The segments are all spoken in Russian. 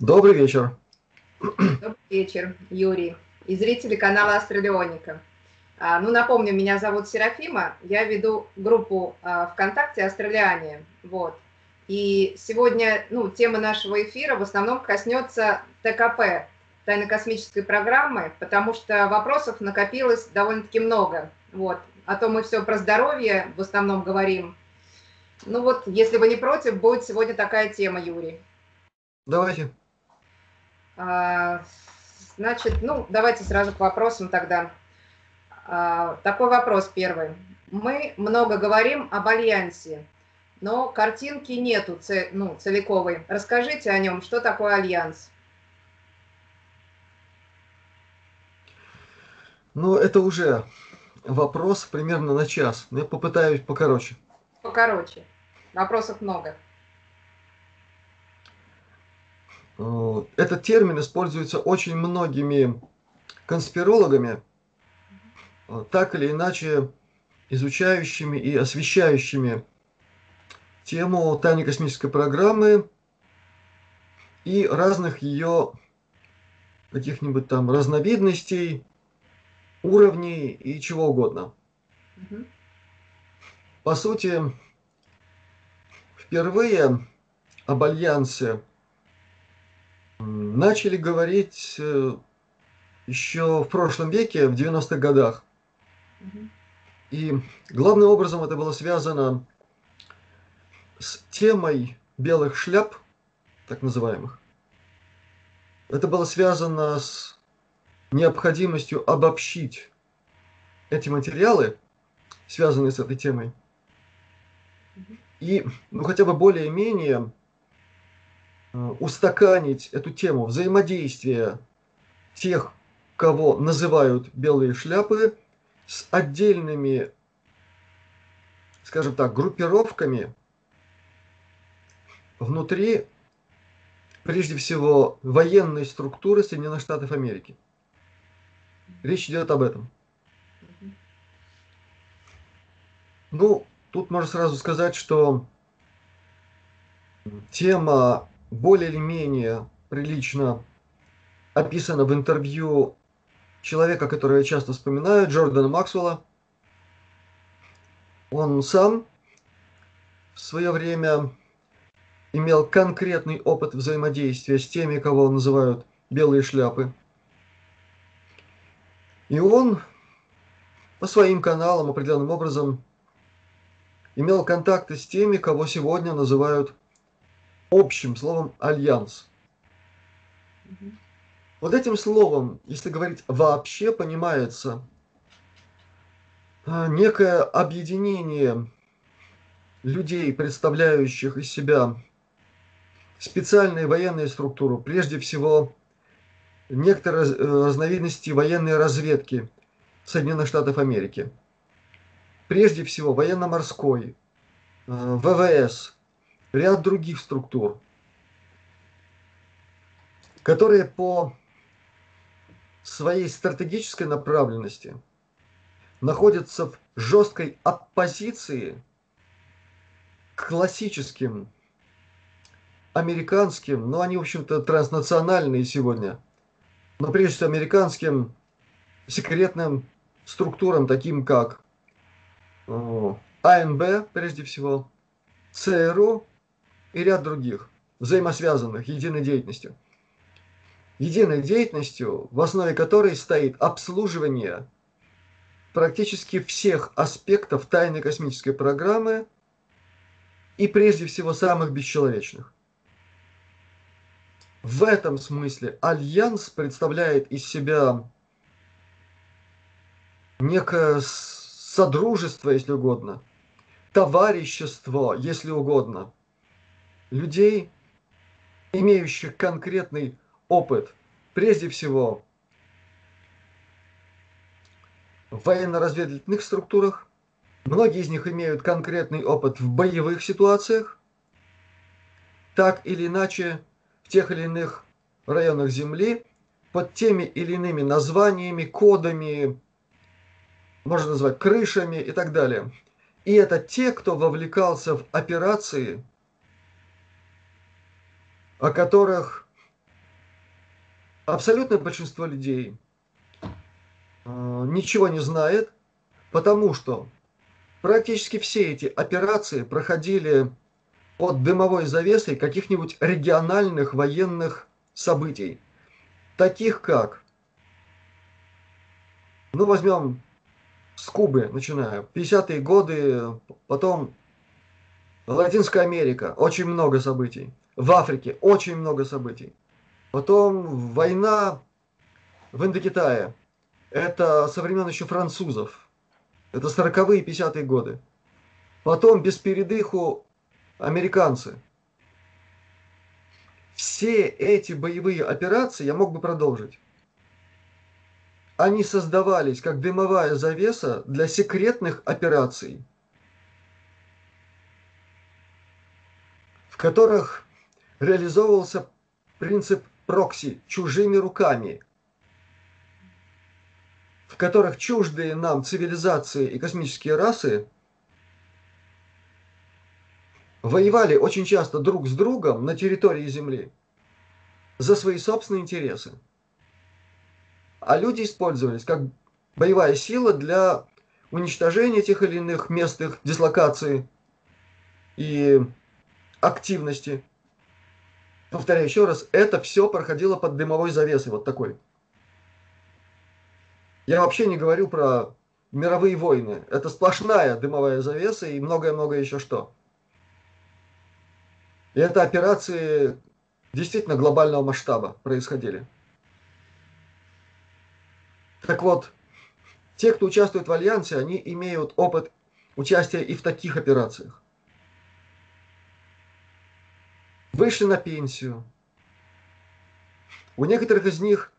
Добрый вечер. Добрый вечер, Юрий. И зрители канала Астралионика. А, ну, напомню, меня зовут Серафима, я веду группу а, ВКонтакте «Астралиане». Вот. И сегодня, ну, тема нашего эфира в основном коснется ТКП, тайно-космической программы, потому что вопросов накопилось довольно-таки много. Вот. А то мы все про здоровье в основном говорим. Ну вот, если вы не против, будет сегодня такая тема, Юрий. Давайте. А, значит, ну, давайте сразу к вопросам тогда. А, такой вопрос первый. Мы много говорим об альянсе, но картинки нету ну, целиковой. Расскажите о нем, что такое альянс? Ну, это уже вопрос примерно на час. Я попытаюсь покороче. Покороче. Вопросов много. Э, этот термин используется очень многими конспирологами, э, так или иначе изучающими и освещающими тему тайной космической программы и разных ее каких-нибудь там разновидностей, уровней и чего угодно. По сути, впервые об альянсе начали говорить э, еще в прошлом веке, в 90-х годах. И главным образом это было связано с темой белых шляп, так называемых. Это было связано с необходимостью обобщить эти материалы, связанные с этой темой, и ну, хотя бы более-менее устаканить эту тему взаимодействия тех, кого называют белые шляпы, с отдельными, скажем так, группировками внутри, прежде всего, военной структуры Соединенных Штатов Америки. Речь идет об этом. Ну, тут можно сразу сказать, что тема более или менее прилично описано в интервью человека, которого я часто вспоминаю, Джордана Максвелла. Он сам в свое время имел конкретный опыт взаимодействия с теми, кого называют белые шляпы. И он по своим каналам определенным образом имел контакты с теми, кого сегодня называют общим словом альянс. Вот этим словом, если говорить вообще, понимается а, некое объединение людей, представляющих из себя специальные военные структуры, прежде всего некоторые э, разновидности военной разведки Соединенных Штатов Америки. Прежде всего военно-морской, э, ВВС, ряд других структур, которые по своей стратегической направленности находятся в жесткой оппозиции к классическим американским, но они, в общем-то, транснациональные сегодня, но прежде всего американским секретным структурам, таким как АНБ, прежде всего, ЦРУ и ряд других, взаимосвязанных единой деятельностью. Единой деятельностью, в основе которой стоит обслуживание практически всех аспектов тайной космической программы и прежде всего самых бесчеловечных. В этом смысле Альянс представляет из себя некое содружество, если угодно, товарищество, если угодно – людей, имеющих конкретный опыт, прежде всего в военно-разведывательных структурах. Многие из них имеют конкретный опыт в боевых ситуациях, так или иначе в тех или иных районах Земли под теми или иными названиями, кодами, можно назвать крышами и так далее. И это те, кто вовлекался в операции – о которых абсолютное большинство людей э, ничего не знает, потому что практически все эти операции проходили под дымовой завесой каких-нибудь региональных военных событий, таких как, ну возьмем с Кубы, начиная, 50-е годы, потом Латинская Америка, очень много событий, в Африке очень много событий, потом война в Индокитае, это со времен еще французов, это 40-е и 50-е годы. Потом без передыху американцы. Все эти боевые операции я мог бы продолжить. Они создавались как дымовая завеса для секретных операций, в которых реализовывался принцип прокси чужими руками, в которых чуждые нам цивилизации и космические расы – воевали очень часто друг с другом на территории Земли за свои собственные интересы. А люди использовались как боевая сила для уничтожения тех или иных мест их дислокации и активности. Повторяю еще раз, это все проходило под дымовой завесой, вот такой. Я вообще не говорю про мировые войны. Это сплошная дымовая завеса и многое-многое еще что. И это операции действительно глобального масштаба происходили. Так вот, те, кто участвует в Альянсе, они имеют опыт участия и в таких операциях. Вышли на пенсию. У некоторых из них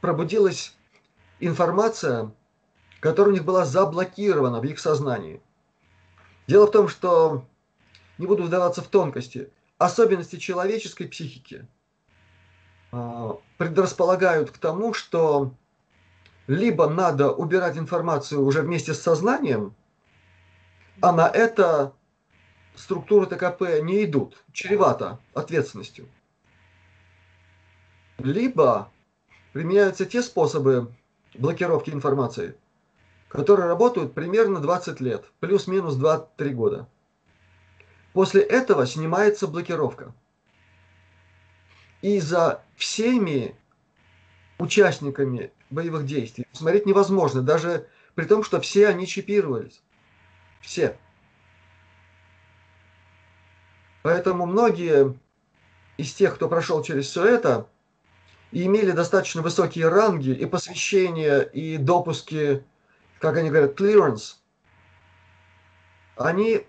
пробудилась информация, которая у них была заблокирована в их сознании. Дело в том, что не буду вдаваться в тонкости, особенности человеческой психики а, предрасполагают к тому, что либо надо убирать информацию уже вместе с сознанием, а на это структуры ТКП не идут, чревато ответственностью. Либо применяются те способы блокировки информации, которые работают примерно 20 лет, плюс-минус 2-3 года. После этого снимается блокировка. И за всеми участниками боевых действий смотреть невозможно, даже при том, что все они чипировались. Все. Поэтому многие из тех, кто прошел через все это, и имели достаточно высокие ранги и посвящения, и допуски, как они говорят, clearance, они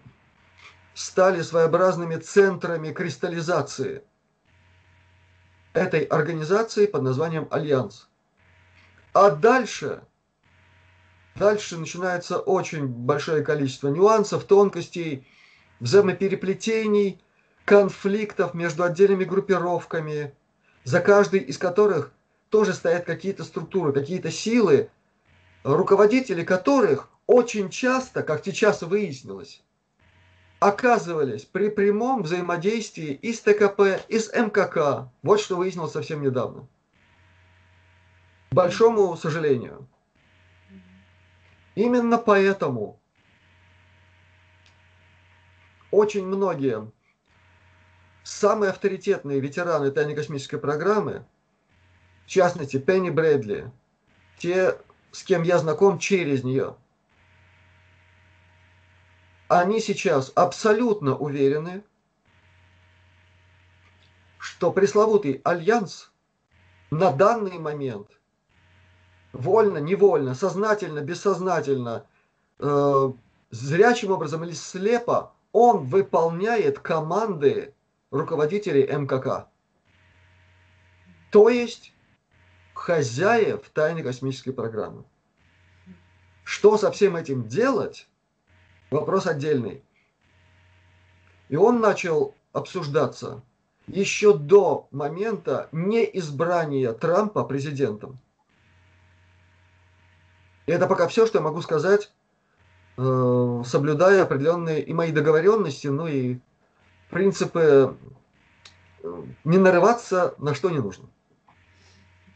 стали своеобразными центрами кристаллизации этой организации под названием Альянс. А дальше, дальше начинается очень большое количество нюансов, тонкостей, взаимопереплетений, конфликтов между отдельными группировками, за каждой из которых тоже стоят какие-то структуры, какие-то силы, руководители которых очень часто, как сейчас выяснилось, оказывались при прямом взаимодействии и с ТКП, и с МКК. Вот что выяснилось совсем недавно. К большому сожалению. Именно поэтому очень многие самые авторитетные ветераны тайной космической программы, в частности Пенни Брэдли, те, с кем я знаком через нее – они сейчас абсолютно уверены, что пресловутый альянс на данный момент вольно, невольно, сознательно, бессознательно, э, зрячим образом или слепо, он выполняет команды руководителей МКК. То есть хозяев тайной космической программы. Что со всем этим делать? вопрос отдельный. И он начал обсуждаться еще до момента неизбрания Трампа президентом. И это пока все, что я могу сказать, э, соблюдая определенные и мои договоренности, ну и принципы э, не нарываться на что не нужно.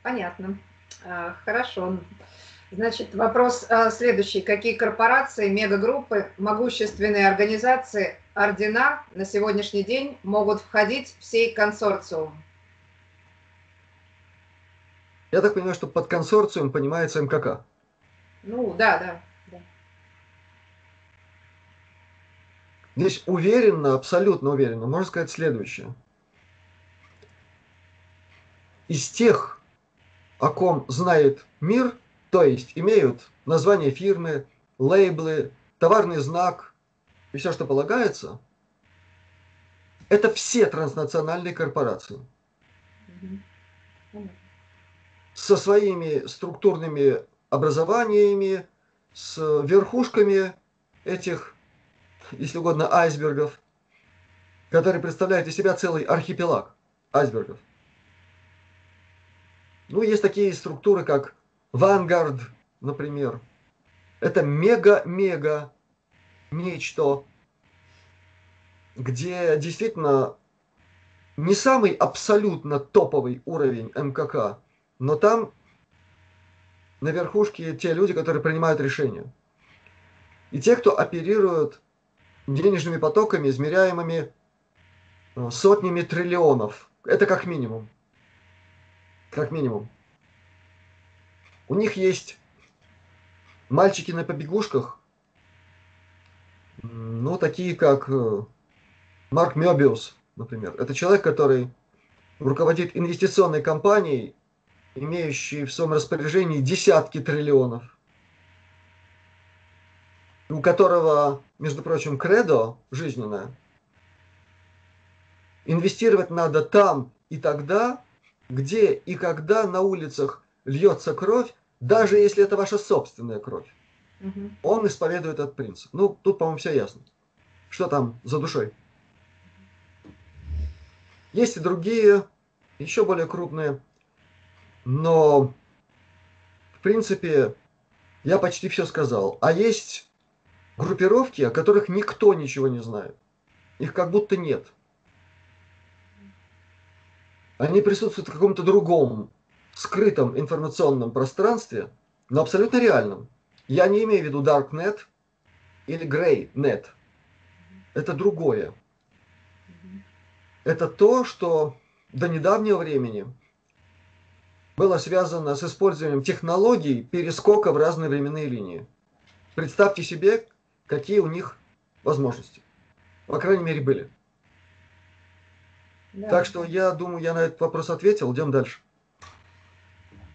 Понятно. А, хорошо. Значит, вопрос а, следующий. Какие корпорации, мегагруппы, могущественные организации, ордена на сегодняшний день могут входить в сей консорциум? Я так понимаю, что под консорциум понимается МКК. Ну, да, да. да. Здесь уверенно, абсолютно уверенно, можно сказать следующее. Из тех, о ком знает мир, то есть имеют название фирмы, лейблы, товарный знак и все, что полагается, это все транснациональные корпорации. Со своими структурными образованиями, с верхушками этих, если угодно, айсбергов, которые представляют из себя целый архипелаг айсбергов. Ну, есть такие структуры, как Vanguard, например. Это мега-мега нечто, где действительно не самый абсолютно топовый уровень МКК, но там на верхушке те люди, которые принимают решения. И те, кто оперируют денежными потоками, измеряемыми э, сотнями триллионов. Это как минимум. Как минимум. У них есть мальчики на побегушках, ну, такие как э, Марк Мёбиус, например. Это человек, который руководит инвестиционной компанией, имеющей в своем распоряжении десятки триллионов, у которого, между прочим, кредо жизненное. Инвестировать надо там и тогда, где и когда на улицах льется кровь, даже если это ваша собственная кровь. Угу. Он исповедует этот принцип. Ну, тут, по-моему, все ясно. Что там за душой? Есть и другие, еще более крупные, но, в принципе, я почти все сказал. А есть группировки, о которых никто ничего не знает. Их как будто нет. Они присутствуют в каком-то другом скрытом информационном пространстве, но абсолютно реальном. Я не имею в виду Darknet или GreyNet. Это другое. Это то, что до недавнего времени было связано с использованием технологий перескока в разные временные линии. Представьте себе, какие у них возможности. По крайней мере, были. Да. Так что я думаю, я на этот вопрос ответил. Идем дальше.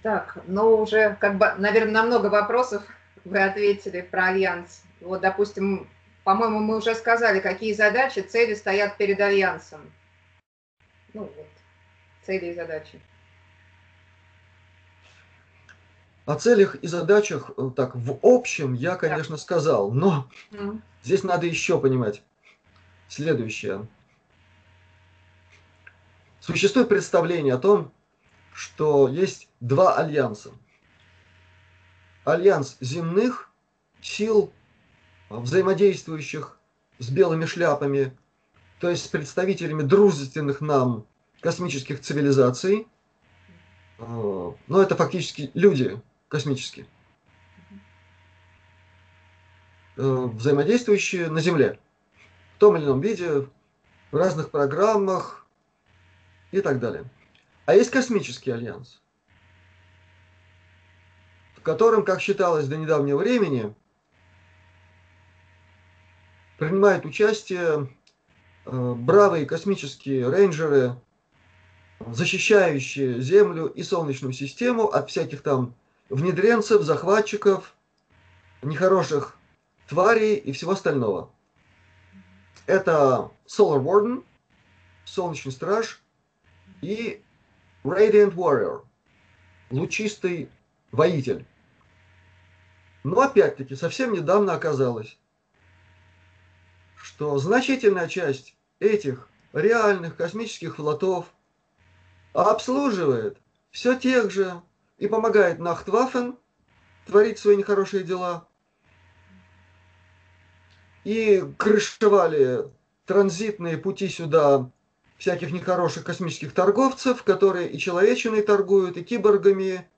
Так, ну уже, как бы, наверное, на много вопросов вы ответили про Альянс. Вот, допустим, по-моему, мы уже сказали, какие задачи, цели стоят перед Альянсом. Ну вот, цели и задачи. О целях и задачах, э, так, в общем, я, конечно, сказал, но мм. здесь надо еще понимать следующее. Существует представление о том, что есть два альянса. Альянс земных сил, взаимодействующих с белыми шляпами, то есть с представителями дружественных нам космических цивилизаций. Но это фактически люди космические, взаимодействующие на Земле в том или ином виде, в разных программах и так далее. А есть космический альянс, в котором, как считалось до недавнего времени, принимают участие э, бравые космические рейнджеры, защищающие Землю и Солнечную систему от всяких там внедренцев, захватчиков, нехороших тварей и всего остального. Это Solar Warden, Солнечный Страж и Radiant Warrior, лучистый воитель. Но опять-таки совсем недавно оказалось, что значительная часть этих реальных космических флотов обслуживает все тех же и помогает Нахтваффен творить свои нехорошие дела. И крышевали транзитные пути сюда всяких нехороших космических торговцев, которые и человечиной торгуют, и киборгами,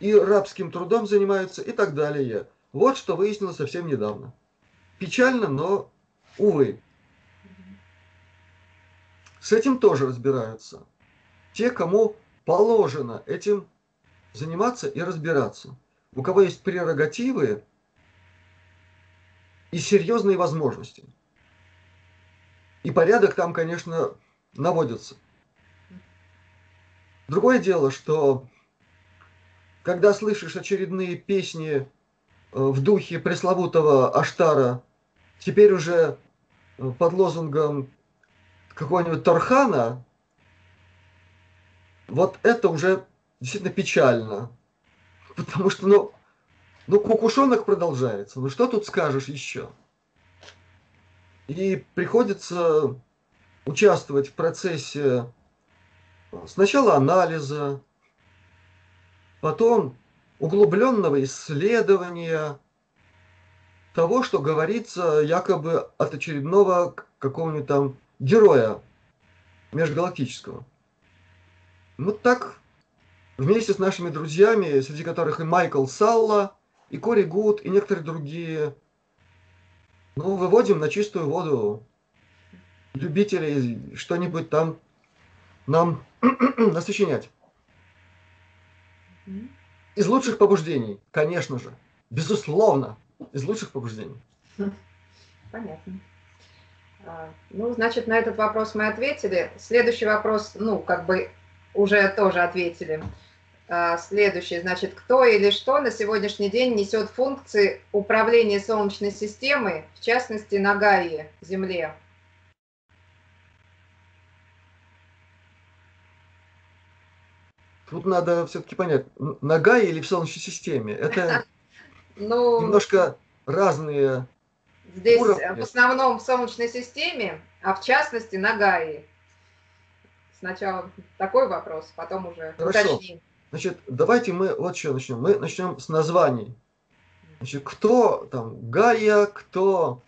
и рабским трудом занимаются, и так далее. Вот что выяснилось совсем недавно. Печально, но, увы. С этим тоже разбираются. Те, кому положено этим заниматься и разбираться. У кого есть прерогативы и серьезные возможности. И порядок там, конечно, наводится. Другое дело, что когда слышишь очередные песни э, в духе пресловутого Аштара, теперь уже э, под лозунгом какого-нибудь Торхана, вот это уже действительно печально. Потому что, ну, ну, кукушонок продолжается. Ну, что тут скажешь еще? И приходится участвовать в процессе сначала анализа, потом углубленного исследования того, что говорится якобы от очередного какого-нибудь там героя межгалактического. Вот так вместе с нашими друзьями, среди которых и Майкл Салла, и Кори Гуд, и некоторые другие, ну, выводим на чистую воду любителей что-нибудь там нам насочинять. Из лучших побуждений, конечно же. Безусловно, из лучших побуждений. Понятно. А, ну, значит, на этот вопрос мы ответили. Следующий вопрос, ну, как бы уже тоже ответили. А, следующий, значит, кто или что на сегодняшний день несет функции управления Солнечной системой, в частности, на Гайе, Земле? Тут надо все-таки понять, на Гае или в Солнечной системе? Это ну, немножко разные Здесь уровни. в основном в Солнечной системе, а в частности на Гае. Сначала такой вопрос, потом уже Хорошо. уточним. Значит, давайте мы вот что начнем. Мы начнем с названий. Значит, кто там Гая, кто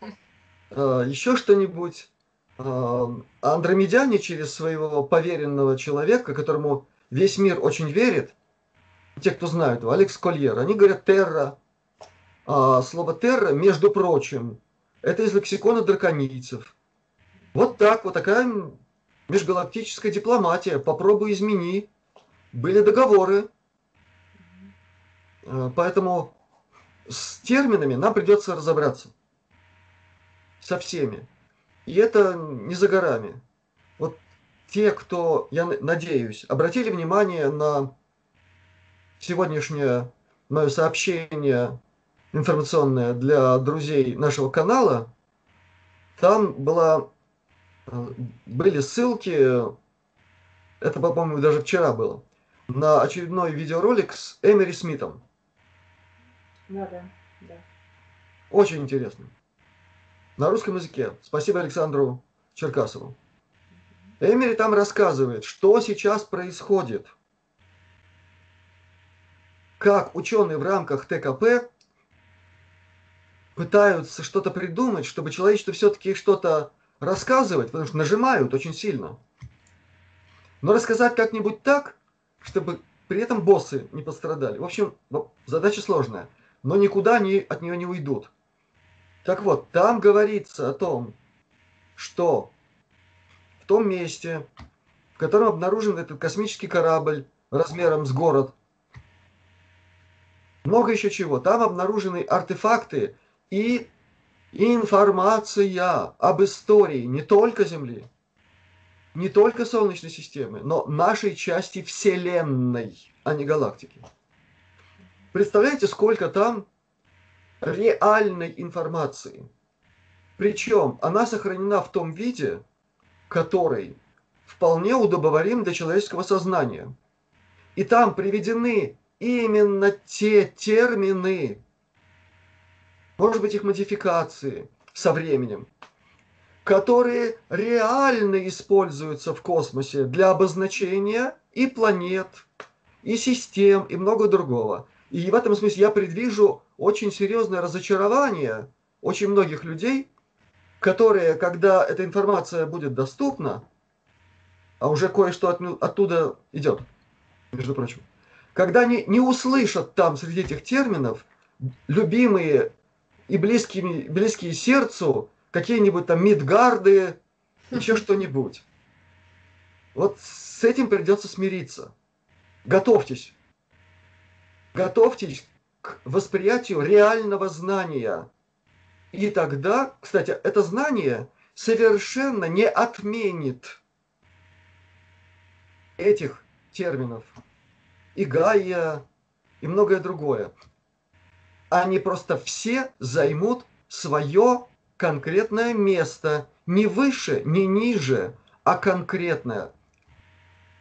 э, еще что-нибудь. Э, андромедяне через своего поверенного человека, которому весь мир очень верит, те, кто знают его, Алекс Кольер, они говорят терра. А слово терра, между прочим, это из лексикона драконийцев. Вот так, вот такая межгалактическая дипломатия. Попробуй измени. Были договоры. А, поэтому с терминами нам придется разобраться. Со всеми. И это не за горами. Вот те, кто, я надеюсь, обратили внимание на сегодняшнее мое сообщение информационное для друзей нашего канала, там была, э, были ссылки, это, по-моему, даже вчера было, на очередной видеоролик с Эмери Смитом. Да, да, да. Очень интересно. На русском языке. Спасибо Александру Черкасову. Эмери там рассказывает, что сейчас происходит. Как ученые в рамках ТКП пытаются что-то придумать, чтобы человечество все-таки что-то рассказывать, потому что нажимают очень сильно. Но рассказать как-нибудь так, чтобы при этом боссы не пострадали. В общем, задача сложная, но никуда они от нее не уйдут. Так вот, там говорится о том, что том месте, в котором обнаружен этот космический корабль размером с город. Много еще чего. Там обнаружены артефакты и информация об истории не только Земли, не только Солнечной системы, но нашей части Вселенной, а не галактики. Представляете, сколько там реальной информации. Причем она сохранена в том виде, который вполне удобоварим для человеческого сознания. И там приведены именно те термины, может быть их модификации со временем, которые реально используются в космосе для обозначения и планет, и систем, и много другого. И в этом смысле я предвижу очень серьезное разочарование очень многих людей, которые, когда эта информация будет доступна, а уже кое-что от, оттуда идет, между прочим. Когда они не услышат там среди этих терминов любимые и близкие, близкие сердцу какие-нибудь там Мидгарды, еще что-нибудь. Вот с этим придется смириться. Готовьтесь. Готовьтесь к восприятию реального знания. И тогда, кстати, это знание совершенно не отменит этих терминов. И Гайя, и многое другое. Они просто все займут свое конкретное место, не выше, не ниже, а конкретное.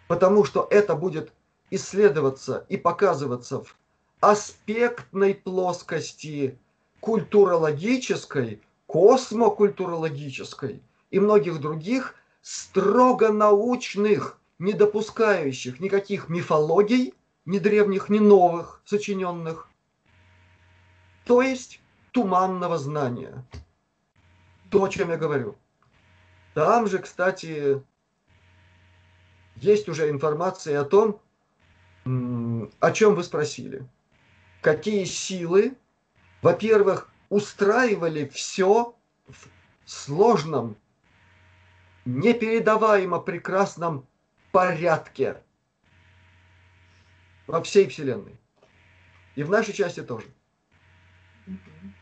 Потому что это будет исследоваться и показываться в аспектной плоскости культурологической, космокультурологической и многих других строго научных, не допускающих никаких мифологий, ни древних, ни новых, сочиненных, то есть туманного знания. То, о чем я говорю. Там же, кстати, есть уже информация о том, о чем вы спросили. Какие силы, во-первых, устраивали все в сложном, непередаваемо прекрасном порядке во всей Вселенной. И в нашей части тоже.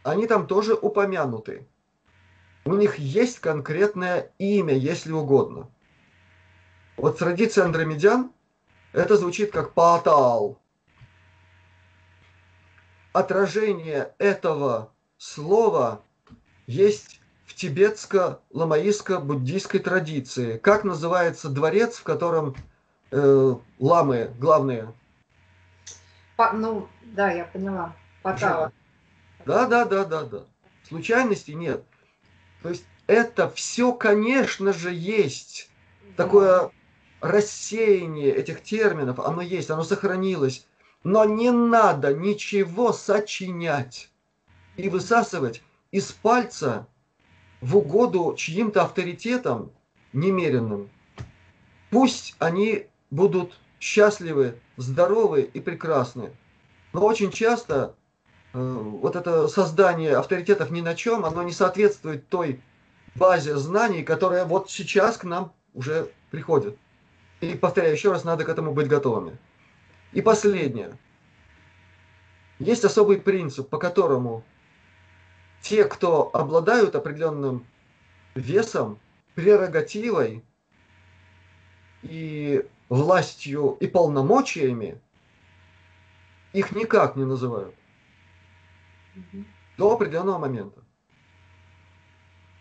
Они там тоже упомянуты. У них есть конкретное имя, если угодно. Вот в традиции андромедян это звучит как патал. Отражение этого слова есть в тибетско-ламаистско-буддийской традиции. Как называется дворец, в котором э, ламы главные? По, ну, да, я поняла. Патала. Да, да, да, да, да. Случайностей нет. То есть это все, конечно же, есть. Такое рассеяние этих терминов, оно есть, оно сохранилось. Но не надо ничего сочинять и высасывать из пальца в угоду чьим-то авторитетам немеренным. Пусть они будут счастливы, здоровы и прекрасны. Но очень часто вот это создание авторитетов ни на чем, оно не соответствует той базе знаний, которая вот сейчас к нам уже приходит. И повторяю еще раз, надо к этому быть готовыми. И последнее. Есть особый принцип, по которому те, кто обладают определенным весом, прерогативой и властью и полномочиями, их никак не называют. До определенного момента.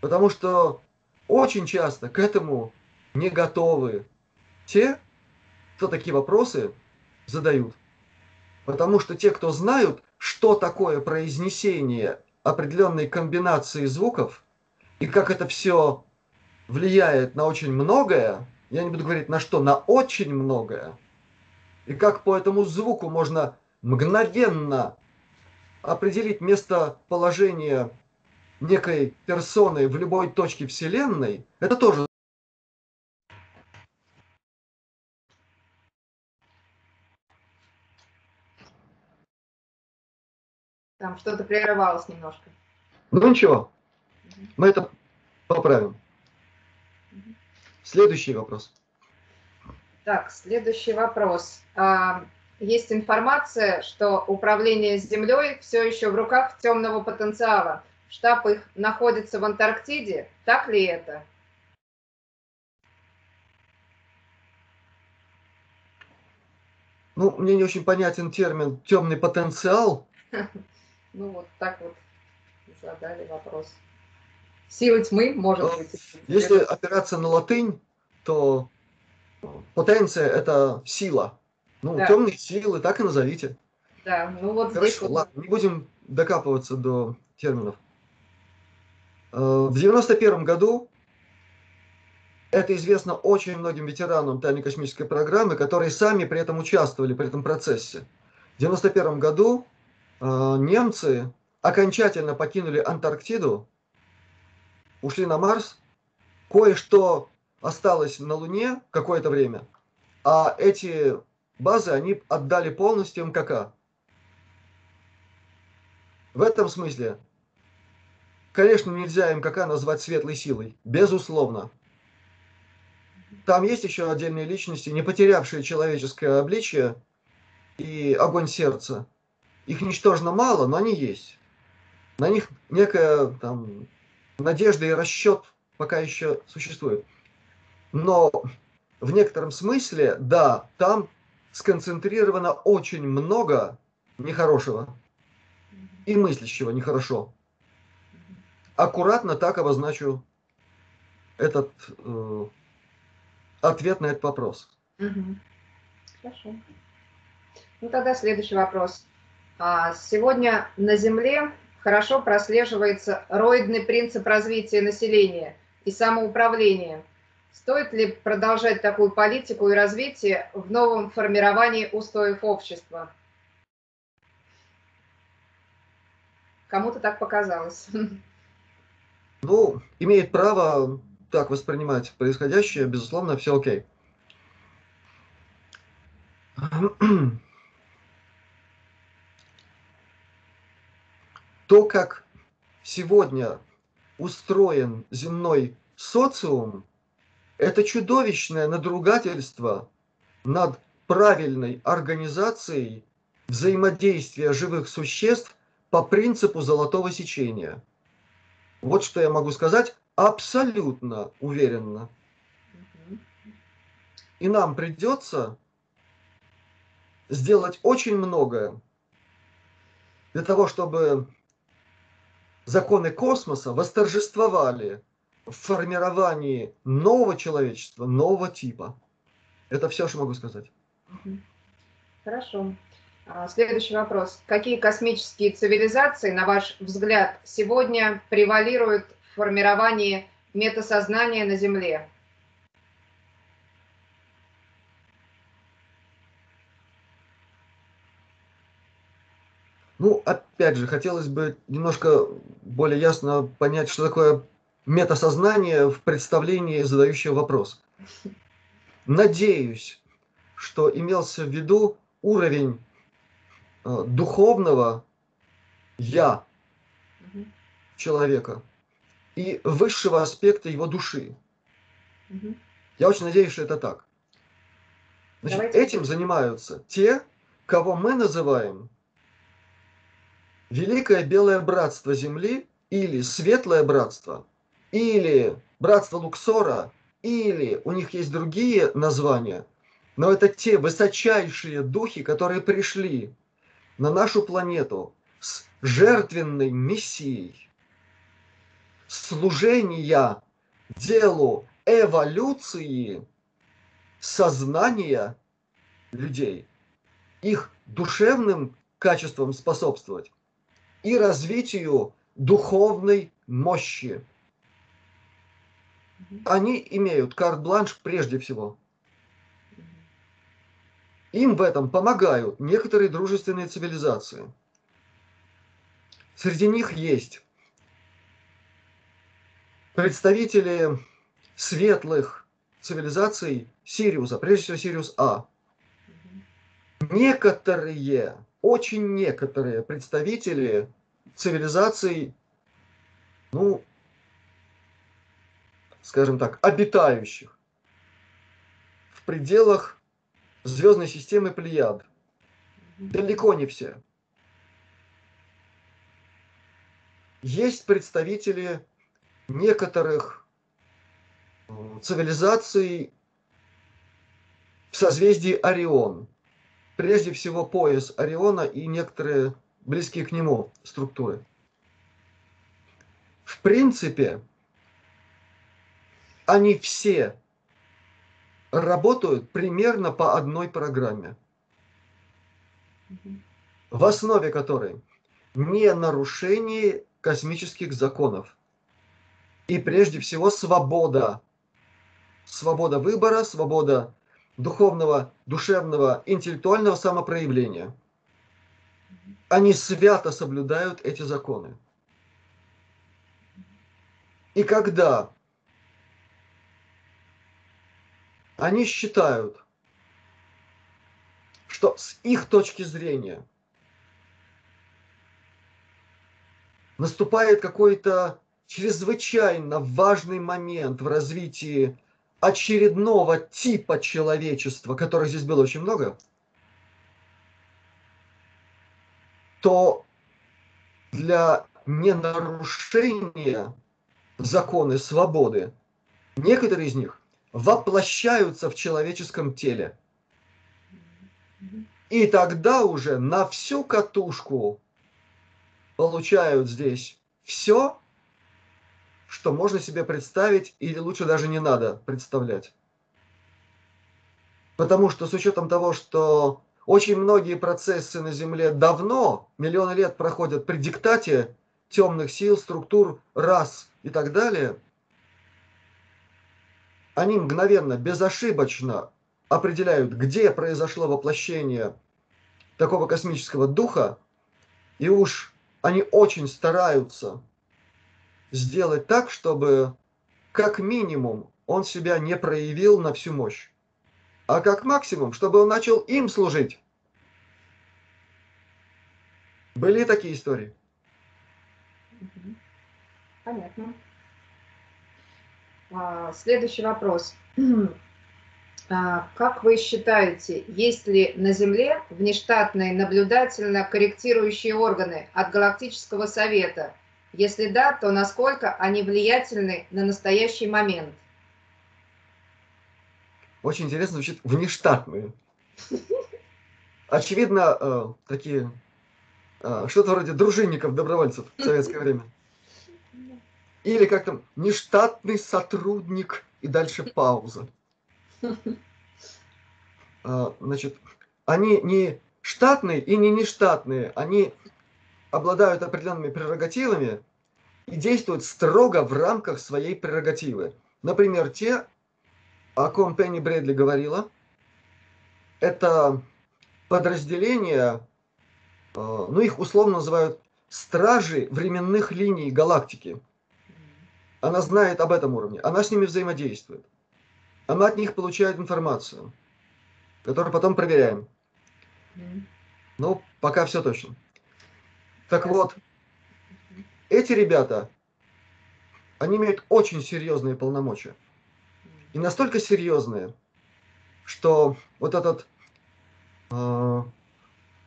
Потому что очень часто к этому не готовы те, кто такие вопросы задают. Потому что те, кто знают, что такое произнесение определенной комбинации звуков, и как это все влияет на очень многое, я не буду говорить на что, на очень многое, и как по этому звуку можно мгновенно определить местоположение некой персоны в любой точке Вселенной, это тоже Там что-то прерывалось немножко. Ну ничего, мы это поправим. Следующий вопрос. Так, следующий вопрос. А, есть информация, что управление Землей все еще в руках темного потенциала. Штаб их находится в Антарктиде. Так ли это? Ну, мне не очень понятен термин темный потенциал. Ну, вот так вот задали вопрос. Силы тьмы, может Ну, быть. Если опираться на латынь, то потенция – это сила. Ну, Да. темные силы, так и назовите. Да, ну вот здесь Хорошо, вот ладно, не будем докапываться до терминов. Э, В 91 году, это известно очень многим ветеранам тайной космической программы, которые сами при этом участвовали, при этом процессе. В 91 году э, немцы окончательно покинули Антарктиду, ушли на Марс, кое-что осталось на Луне какое-то время, а эти базы они отдали полностью МКК. В этом смысле, конечно, нельзя МКК назвать светлой силой, безусловно. Там есть еще отдельные личности, не потерявшие человеческое обличие и огонь сердца. Их ничтожно мало, но они есть. На них некая там, надежда и расчет пока еще существует. Но в некотором смысле, да, там сконцентрировано очень много нехорошего и мыслящего нехорошо. Аккуратно так обозначу этот э, ответ на этот вопрос. Угу. Хорошо. Ну тогда следующий вопрос. А, сегодня на Земле хорошо прослеживается роидный принцип развития населения и самоуправления. Стоит ли продолжать такую политику и развитие в новом формировании устоев общества? Кому-то так показалось. Ну, имеет право так воспринимать происходящее, безусловно, все окей. То, как сегодня устроен земной социум, это чудовищное надругательство над правильной организацией взаимодействия живых существ по принципу золотого сечения. Вот что я могу сказать абсолютно уверенно. И нам придется сделать очень многое для того, чтобы законы космоса восторжествовали в формировании нового человечества, нового типа. Это все, что могу сказать. Хорошо. А, следующий вопрос. Какие космические цивилизации, на ваш взгляд, сегодня превалируют в формировании метасознания на Земле? Ну, опять же, хотелось бы немножко более ясно понять, что такое метасознание в представлении задающего вопрос. Надеюсь, что имелся в виду уровень э, духовного я человека и высшего аспекта его души. Я очень надеюсь, что это так. Значит, Давайте. этим занимаются те, кого мы называем Великое Белое Братство Земли или Светлое Братство, или Братство Луксора, или у них есть другие названия, но это те высочайшие духи, которые пришли на нашу планету с жертвенной миссией служения делу эволюции сознания людей, их душевным качествам способствовать и развитию духовной мощи. Они имеют карт-бланш прежде всего. Им в этом помогают некоторые дружественные цивилизации. Среди них есть представители светлых цивилизаций Сириуса, прежде всего Сириус А. Некоторые, очень некоторые представители цивилизаций, ну, скажем так, обитающих в пределах звездной системы Плеяд. Далеко не все. Есть представители некоторых цивилизаций в созвездии Орион. Прежде всего пояс Ориона и некоторые близкие к нему структуры. В принципе, они все работают примерно по одной программе, в основе которой не нарушение космических законов и прежде всего свобода. Свобода выбора, свобода духовного, душевного, интеллектуального самопроявления – они свято соблюдают эти законы. И когда они считают, что с их точки зрения наступает какой-то чрезвычайно важный момент в развитии очередного типа человечества, которых здесь было очень много, то для ненарушения законы свободы некоторые из них воплощаются в человеческом теле. И тогда уже на всю катушку получают здесь все, что можно себе представить, или лучше даже не надо представлять. Потому что с учетом того, что очень многие процессы на Земле давно, миллионы лет проходят при диктате темных сил, структур, рас и так далее, они мгновенно, безошибочно определяют, где произошло воплощение такого космического духа, и уж они очень стараются сделать так, чтобы как минимум он себя не проявил на всю мощь, а как максимум, чтобы он начал им служить. Были такие истории? Понятно. А, следующий вопрос. А, как вы считаете, есть ли на Земле внештатные наблюдательно-корректирующие органы от Галактического Совета? Если да, то насколько они влиятельны на настоящий момент? Очень интересно звучит внештатные. Очевидно, э, такие э, что-то вроде дружинников, добровольцев в советское время. Или как там, нештатный сотрудник и дальше пауза. А, значит, они не штатные и не нештатные, они обладают определенными прерогативами и действуют строго в рамках своей прерогативы. Например, те, о ком Пенни Брэдли говорила, это подразделения, а, ну их условно называют стражи временных линий галактики. Она знает об этом уровне, она с ними взаимодействует. Она от них получает информацию, которую потом проверяем. Ну, пока все точно. Так вот, эти ребята, они имеют очень серьезные полномочия. И настолько серьезные, что вот этот э,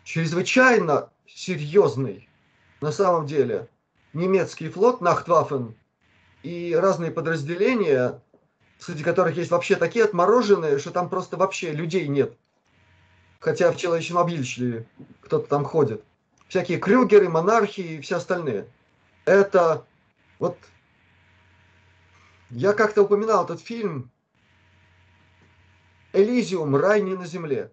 чрезвычайно серьезный, на самом деле, немецкий флот Нахтваффен и разные подразделения среди которых есть вообще такие отмороженные, что там просто вообще людей нет. Хотя в обильщике кто-то там ходит. Всякие крюгеры, монархии и все остальные. Это вот... Я как-то упоминал этот фильм «Элизиум. Рай не на земле».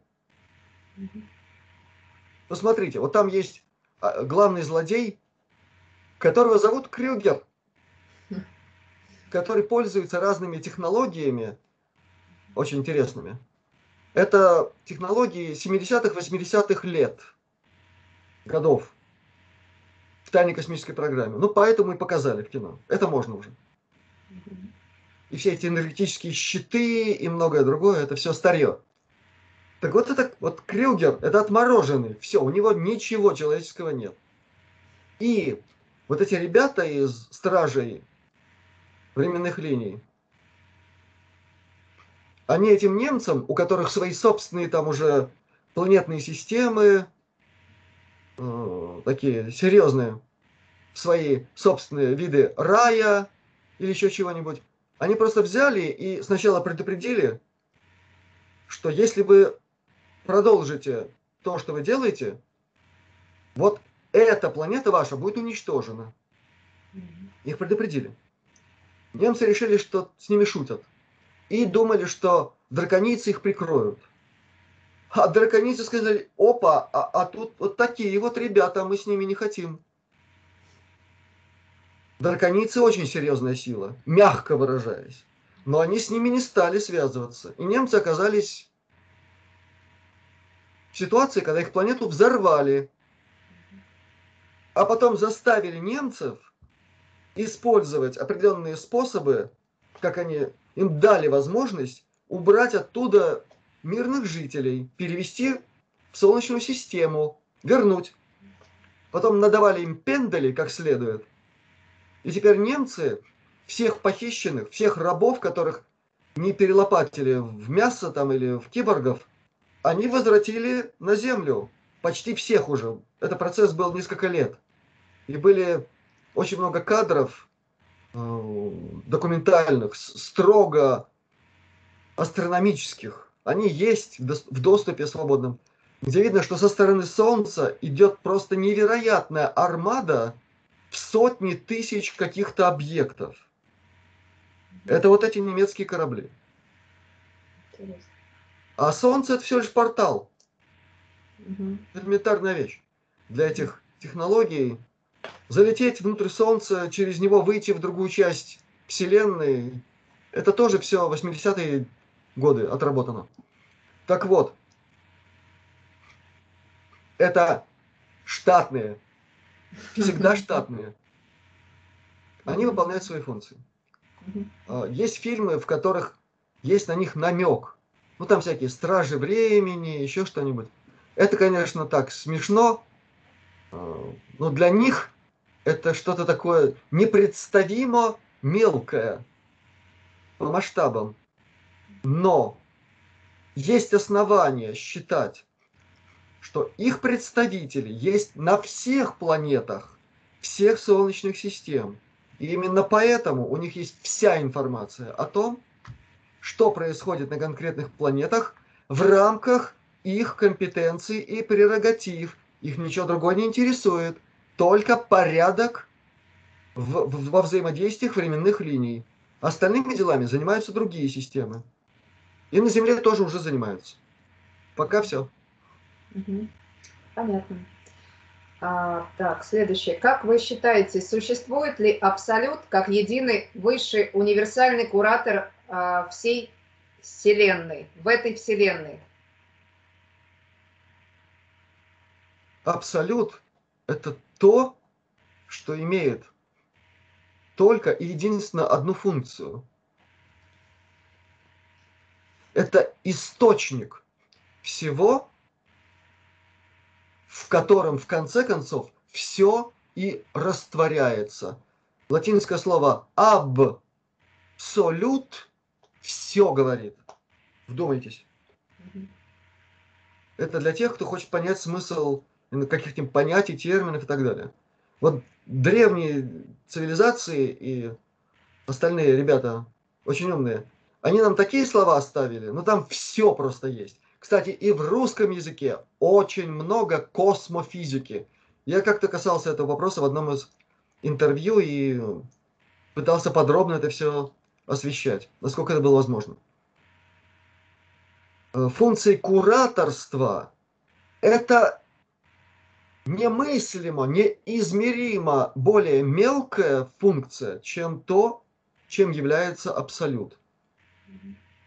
Посмотрите, вот там есть а, главный злодей, которого зовут Крюгер который пользуется разными технологиями, очень интересными. Это технологии 70-х, 80-х лет, годов в тайной космической программе. Ну, поэтому и показали в кино. Это можно уже. И все эти энергетические щиты и многое другое, это все старье. Так вот это, вот Крюгер, это отмороженный, все, у него ничего человеческого нет. И вот эти ребята из стражей временных линий. Они этим немцам, у которых свои собственные там уже планетные системы, э, такие серьезные, свои собственные виды рая или еще чего-нибудь, они просто взяли и сначала предупредили, что если вы продолжите то, что вы делаете, вот эта планета ваша будет уничтожена. Их предупредили немцы решили, что с ними шутят. И думали, что драконицы их прикроют. А драконицы сказали, опа, а, а тут вот такие вот ребята, мы с ними не хотим. Драконицы очень серьезная сила, мягко выражаясь. Но они с ними не стали связываться. И немцы оказались в ситуации, когда их планету взорвали. А потом заставили немцев использовать определенные способы, как они им дали возможность убрать оттуда мирных жителей, перевести в Солнечную систему, вернуть. Потом надавали им пендали как следует. И теперь немцы всех похищенных, всех рабов, которых не перелопатили в мясо там или в киборгов, они возвратили на землю. Почти всех уже. Это процесс был несколько лет. И были очень много кадров э, документальных, строго астрономических. Они есть в доступе свободном, где видно, что со стороны Солнца идет просто невероятная армада в сотни тысяч каких-то объектов. Это вот эти немецкие корабли. Интересно. А Солнце это всего лишь портал. Угу. Элементарная вещь. Для этих технологий залететь внутрь Солнца, через него выйти в другую часть Вселенной, это тоже все 80-е годы отработано. Так вот, это штатные, всегда штатные. Они выполняют свои функции. А, есть фильмы, в которых есть на них намек. Ну, там всякие стражи времени, еще что-нибудь. Это, конечно, так смешно, а, но для них это что-то такое непредставимо мелкое по масштабам. Но есть основания считать, что их представители есть на всех планетах, всех солнечных систем. И именно поэтому у них есть вся информация о том, что происходит на конкретных планетах в рамках их компетенций и прерогатив. Их ничего другое не интересует, только порядок в, в, во взаимодействиях временных линий. Остальными делами занимаются другие системы. И на Земле тоже уже занимаются. Пока все. Понятно. А, так, следующее. Как вы считаете, существует ли Абсолют как единый высший универсальный куратор а, всей Вселенной, в этой Вселенной? Абсолют – это то, что имеет только и единственно одну функцию – это источник всего, в котором в конце концов все и растворяется. Латинское слово абсолют все говорит. Вдумайтесь. Это для тех, кто хочет понять смысл каких-нибудь понятий, терминов и так далее. Вот древние цивилизации и остальные ребята очень умные – они нам такие слова оставили, но там все просто есть. Кстати, и в русском языке очень много космофизики. Я как-то касался этого вопроса в одном из интервью и пытался подробно это все освещать, насколько это было возможно. Э, функции кураторства – это немыслимо, неизмеримо более мелкая функция, чем то, чем является абсолют.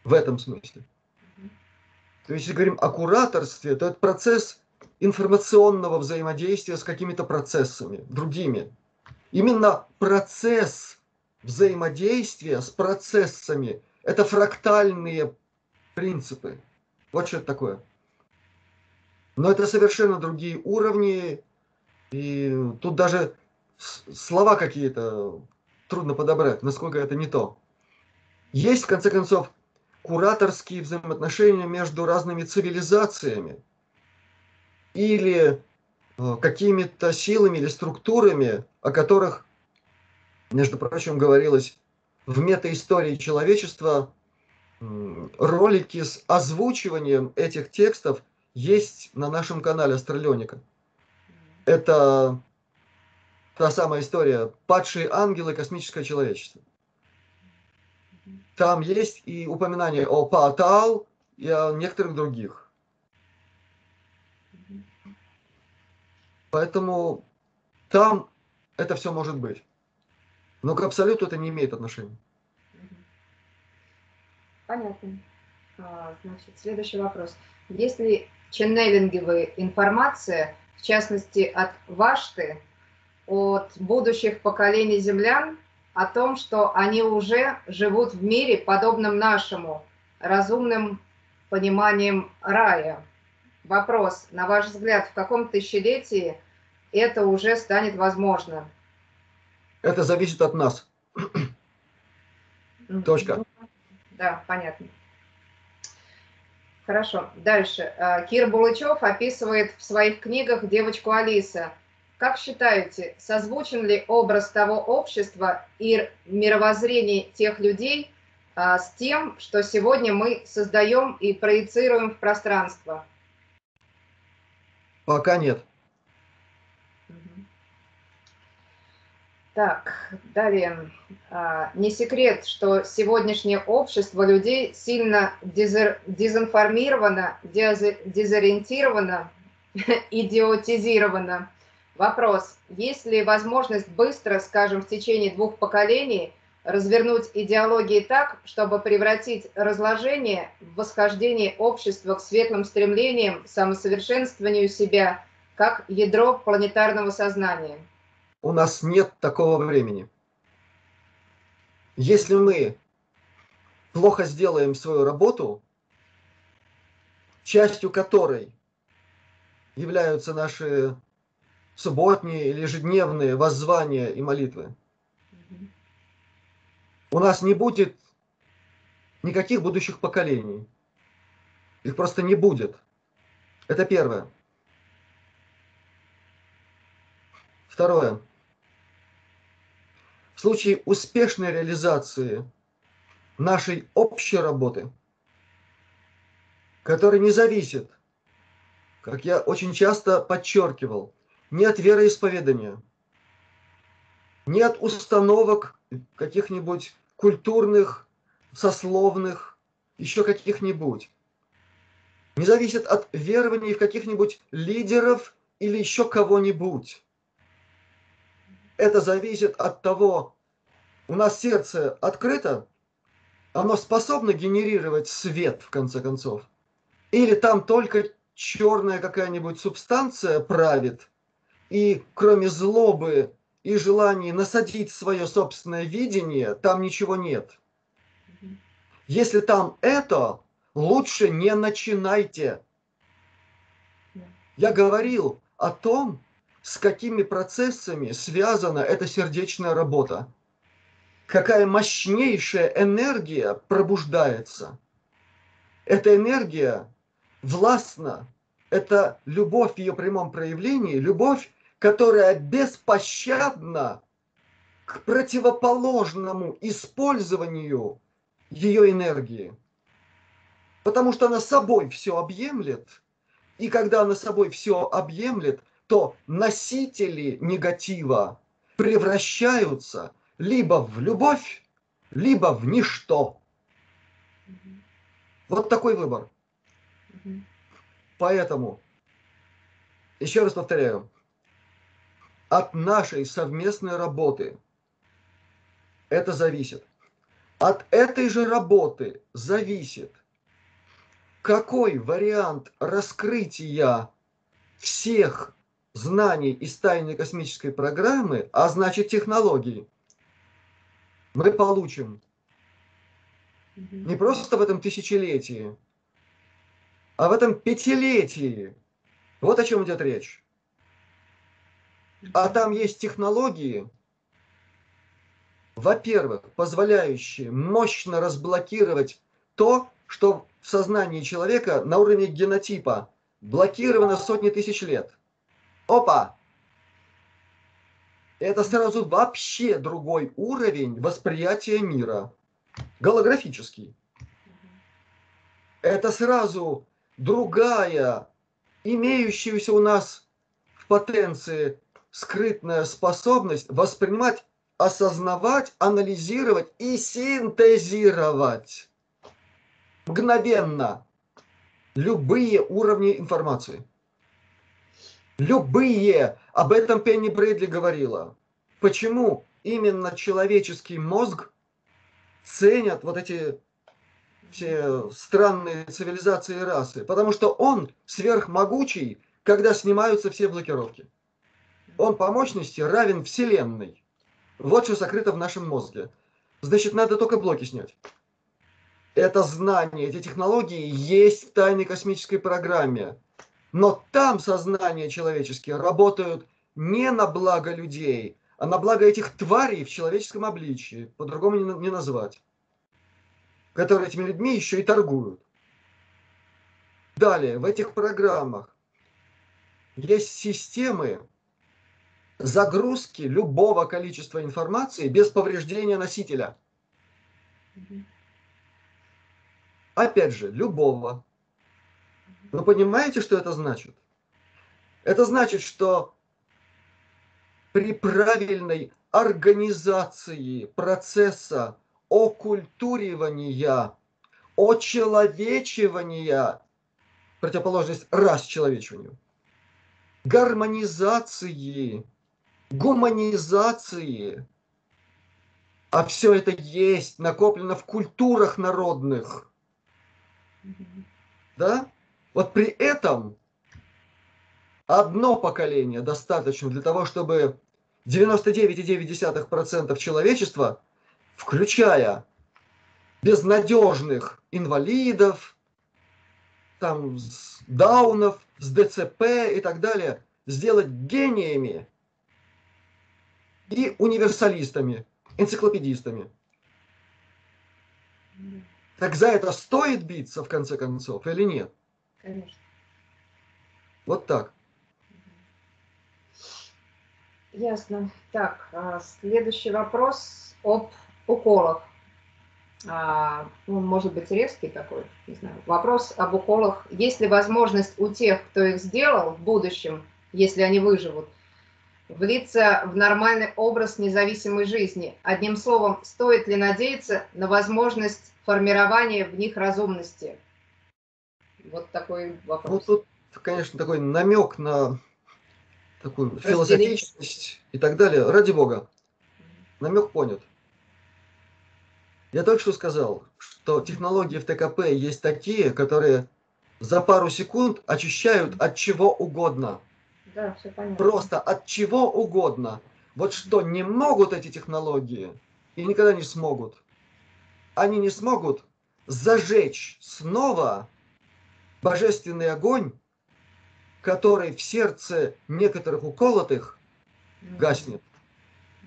В этом смысле. То есть, если говорим о кураторстве, то это процесс информационного взаимодействия с какими-то процессами, другими. Именно процесс взаимодействия с процессами – это фрактальные принципы. Вот что это такое. Но это совершенно другие уровни, и тут даже слова какие-то трудно подобрать, насколько это не то. Есть, в конце концов, кураторские взаимоотношения между разными цивилизациями или э, какими-то силами или структурами, о которых, между прочим, говорилось в метаистории человечества, ролики с озвучиванием этих текстов есть на нашем канале Астралионика. Это та самая история «Падшие ангелы. Космическое человечество». Там есть и упоминание о Паатал и о некоторых других. Поэтому там это все может быть. Но к абсолюту это не имеет отношения. Понятно. А, значит, следующий вопрос. Есть ли ченнелинговая информация, в частности от Вашты, от будущих поколений землян, о том, что они уже живут в мире, подобном нашему, разумным пониманием рая. Вопрос, на ваш взгляд, в каком тысячелетии это уже станет возможно? Это зависит от нас. Точка. Да, понятно. Хорошо. Дальше. А, Кир Булычев описывает в своих книгах девочку Алиса. Как считаете, созвучен ли образ того общества и мировоззрение тех людей а, с тем, что сегодня мы создаем и проецируем в пространство? Пока нет. Так, далее. А, не секрет, что сегодняшнее общество людей сильно дезер, дезинформировано, дез, дезориентировано, идиотизировано. Вопрос, есть ли возможность быстро, скажем, в течение двух поколений развернуть идеологии так, чтобы превратить разложение в восхождение общества к светлым стремлениям, самосовершенствованию себя, как ядро планетарного сознания? У нас нет такого времени. Если мы плохо сделаем свою работу, частью которой являются наши субботние или ежедневные воззвания и молитвы, у нас не будет никаких будущих поколений. Их просто не будет. Это первое. Второе. В случае успешной реализации нашей общей работы, которая не зависит, как я очень часто подчеркивал, ни от вероисповедания, ни от установок каких-нибудь культурных, сословных, еще каких-нибудь. Не зависит от верований в каких-нибудь лидеров или еще кого-нибудь это зависит от того, у нас сердце открыто, оно способно генерировать свет, в конце концов. Или там только черная какая-нибудь субстанция правит, и кроме злобы и желания насадить свое собственное видение, там ничего нет. Если там это, лучше не начинайте. Я говорил о том, с какими процессами связана эта сердечная работа. Какая мощнейшая энергия пробуждается. Эта энергия властна. Это любовь в ее прямом проявлении, любовь, которая беспощадна к противоположному использованию ее энергии. Потому что она собой все объемлет, и когда она собой все объемлет, то носители негатива превращаются либо в любовь, либо в ничто. Вот такой выбор. Поэтому, еще раз повторяю, от нашей совместной работы это зависит. От этой же работы зависит, какой вариант раскрытия всех знаний из тайной космической программы, а значит технологии, мы получим не просто в этом тысячелетии, а в этом пятилетии. Вот о чем идет речь. А там есть технологии, во-первых, позволяющие мощно разблокировать то, что в сознании человека на уровне генотипа блокировано сотни тысяч лет. Опа! Это сразу вообще другой уровень восприятия мира. Голографический. Это сразу другая, имеющаяся у нас в потенции скрытная способность воспринимать, осознавать, анализировать и синтезировать мгновенно любые уровни информации. Любые. Об этом Пенни Брэдли говорила. Почему именно человеческий мозг ценят вот эти все странные цивилизации и расы? Потому что он сверхмогучий, когда снимаются все блокировки. Он по мощности равен Вселенной. Вот что сокрыто в нашем мозге. Значит, надо только блоки снять. это знание, эти технологии есть в тайной космической программе. Но там сознания человеческие работают не на благо людей, а на благо этих тварей в человеческом обличии, по-другому не, не назвать, которые этими людьми еще и торгуют. Далее, в этих программах есть системы загрузки любого количества информации без повреждения носителя. Опять же, любого. Вы понимаете, что это значит? Это значит, что при правильной организации процесса окультуривания, очеловечивания, противоположность расчеловечиванию, гармонизации, гуманизации, а все это есть, накоплено в культурах народных. Да? Вот при этом одно поколение достаточно для того, чтобы 99,9% человечества, включая безнадежных инвалидов, там, с даунов, с ДЦП и так далее, сделать гениями и универсалистами, энциклопедистами. Так за это стоит биться, в конце концов, или нет? Конечно. Вот так. Ясно. Так, а, следующий вопрос об уколах. Ну, может быть, резкий такой, не знаю. Вопрос об уколах. Есть ли возможность у тех, кто их сделал в будущем, если они выживут, влиться в нормальный образ независимой жизни? Одним словом, стоит ли надеяться на возможность формирования в них разумности? Вот такой вопрос. Ну, тут, конечно, такой намек на такую философичность и так далее. Ради бога. Намек понят. Я только что сказал, что технологии в ТКП есть такие, которые за пару секунд очищают от чего угодно. Да, все понятно. Просто от чего угодно. Вот что не могут эти технологии и никогда не смогут. Они не смогут зажечь снова божественный огонь, который в сердце некоторых уколотых гаснет.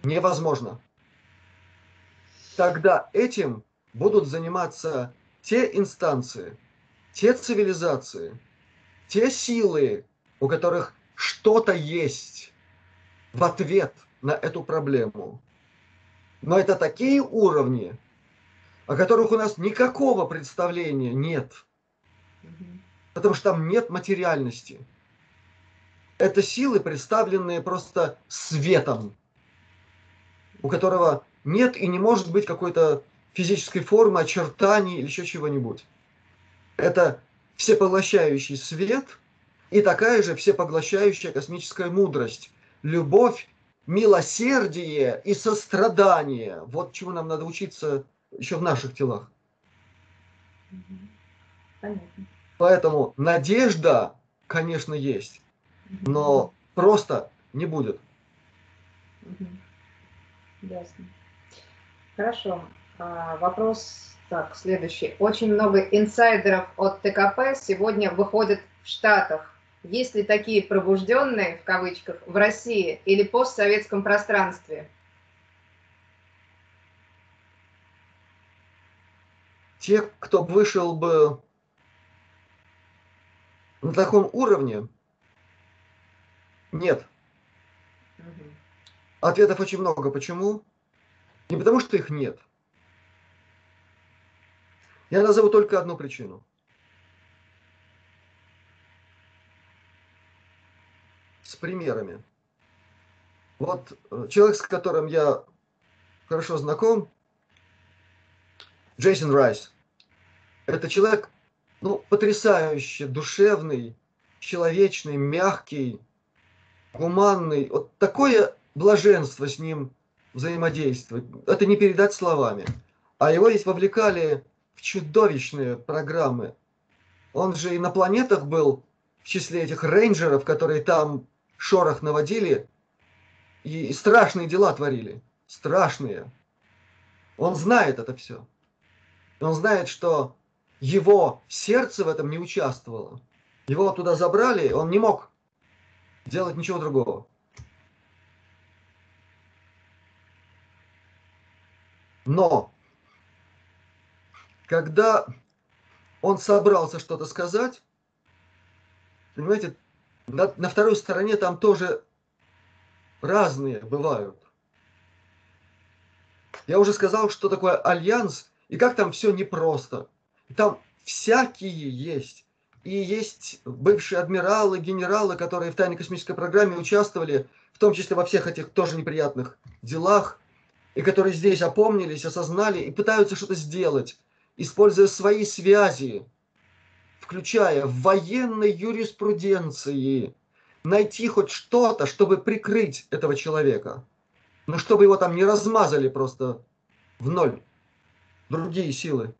Невозможно. Тогда этим будут заниматься те инстанции, те цивилизации, те силы, у которых что-то есть в ответ на эту проблему. Но это такие уровни, о которых у нас никакого представления нет. Потому что там нет материальности. Это силы, представленные просто светом, у которого нет и не может быть какой-то физической формы, очертаний или еще чего-нибудь. Это всепоглощающий свет и такая же всепоглощающая космическая мудрость, любовь, милосердие и сострадание. Вот чему нам надо учиться еще в наших телах. Понятно. Поэтому надежда, конечно, есть, но просто не будет. Ясно. Хорошо. А, вопрос так, следующий. Очень много инсайдеров от ТКП сегодня выходят в Штатах. Есть ли такие пробужденные, в кавычках, в России или постсоветском пространстве? Те, кто вышел бы на таком уровне, нет. Ответов очень много. Почему? Не потому, что их нет. Я назову только одну причину. С примерами. Вот э, человек, с которым я хорошо знаком, Джейсон Райс. Это человек, ну, потрясающе душевный, человечный, мягкий, гуманный. Вот такое блаженство с ним взаимодействовать. Это не передать словами. А его здесь вовлекали в чудовищные программы. Он же и на планетах был в числе этих рейнджеров, которые там шорох наводили и страшные дела творили. Страшные. Он знает это все. он знает, что его сердце в этом не участвовало. Его туда забрали, он не мог делать ничего другого. Но когда он собрался что-то сказать, понимаете, на, на второй стороне там тоже разные бывают. Я уже сказал, что такое альянс, и как там все непросто. Там всякие есть. И есть бывшие адмиралы, генералы, которые в тайной космической программе участвовали, в том числе во всех этих тоже неприятных делах, и которые здесь опомнились, осознали и пытаются что-то сделать, используя свои связи, включая в военной юриспруденции, найти хоть что-то, чтобы прикрыть этого человека. Но чтобы его там не размазали просто в ноль другие силы.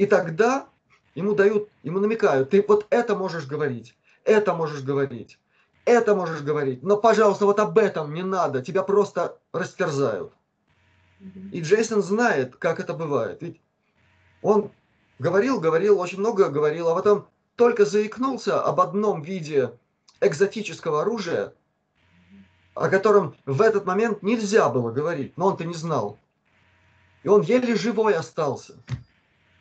И тогда ему дают, ему намекают, ты вот это можешь говорить, это можешь говорить, это можешь говорить, но, пожалуйста, вот об этом не надо, тебя просто растерзают. И Джейсон знает, как это бывает. Ведь он говорил, говорил, очень много говорил, а потом только заикнулся об одном виде экзотического оружия, о котором в этот момент нельзя было говорить, но он-то не знал. И он еле живой остался.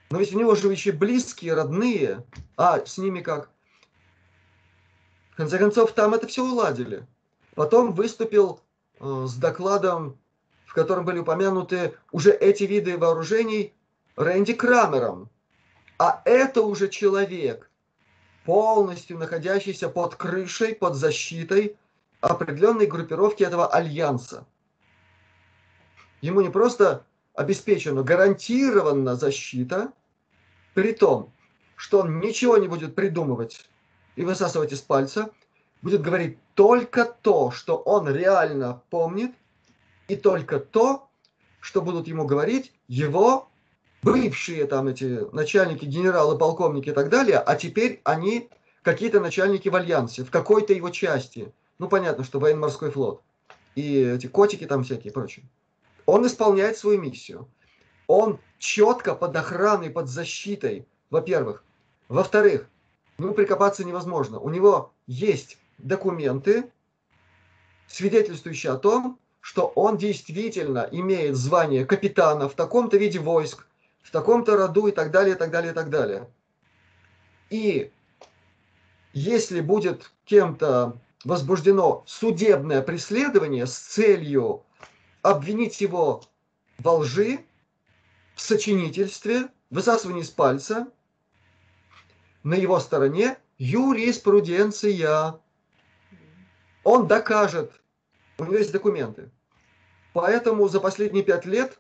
Но ведь у него же еще близкие, родные, а с ними как? В конце концов, там это все уладили. Потом выступил э, с докладом, в котором были упомянуты уже эти виды вооружений Рэнди Крамером. А это уже человек, полностью находящийся под крышей, под защитой определенной группировки этого альянса. Ему не просто обеспечена гарантированно защита, при том, что он ничего не будет придумывать и высасывать из пальца, будет говорить только то, что он реально помнит, и только то, что будут ему говорить его бывшие там эти начальники, генералы, полковники и так далее, а теперь они какие-то начальники в альянсе, в какой-то его части. Ну, понятно, что военно-морской флот. И эти котики там всякие и прочее. Он исполняет свою миссию. Он четко под охраной, под защитой, во-первых. Во-вторых, ну, прикопаться невозможно. У него есть документы, свидетельствующие о том, что он действительно имеет звание капитана в таком-то виде войск, в таком-то роду и так далее, и так далее, и так далее. И если будет кем-то возбуждено судебное преследование с целью обвинить его во лжи, в сочинительстве, высасывании из пальца, на его стороне юриспруденция. Он докажет, у него есть документы. Поэтому за последние пять лет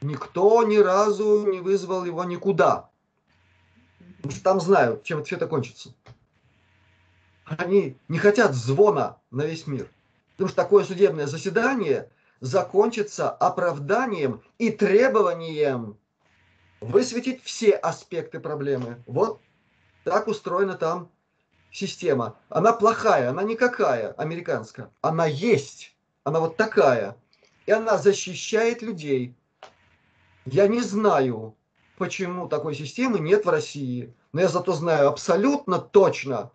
никто ни разу не вызвал его никуда. Потому что там знают, чем все это кончится. Они не хотят звона на весь мир. Потому что такое судебное заседание закончится оправданием и требованием высветить все аспекты проблемы. Вот так устроена там система. Она плохая, она никакая, американская. Она есть, она вот такая. И она защищает людей. Я не знаю, почему такой системы нет в России. Но я зато знаю абсолютно точно,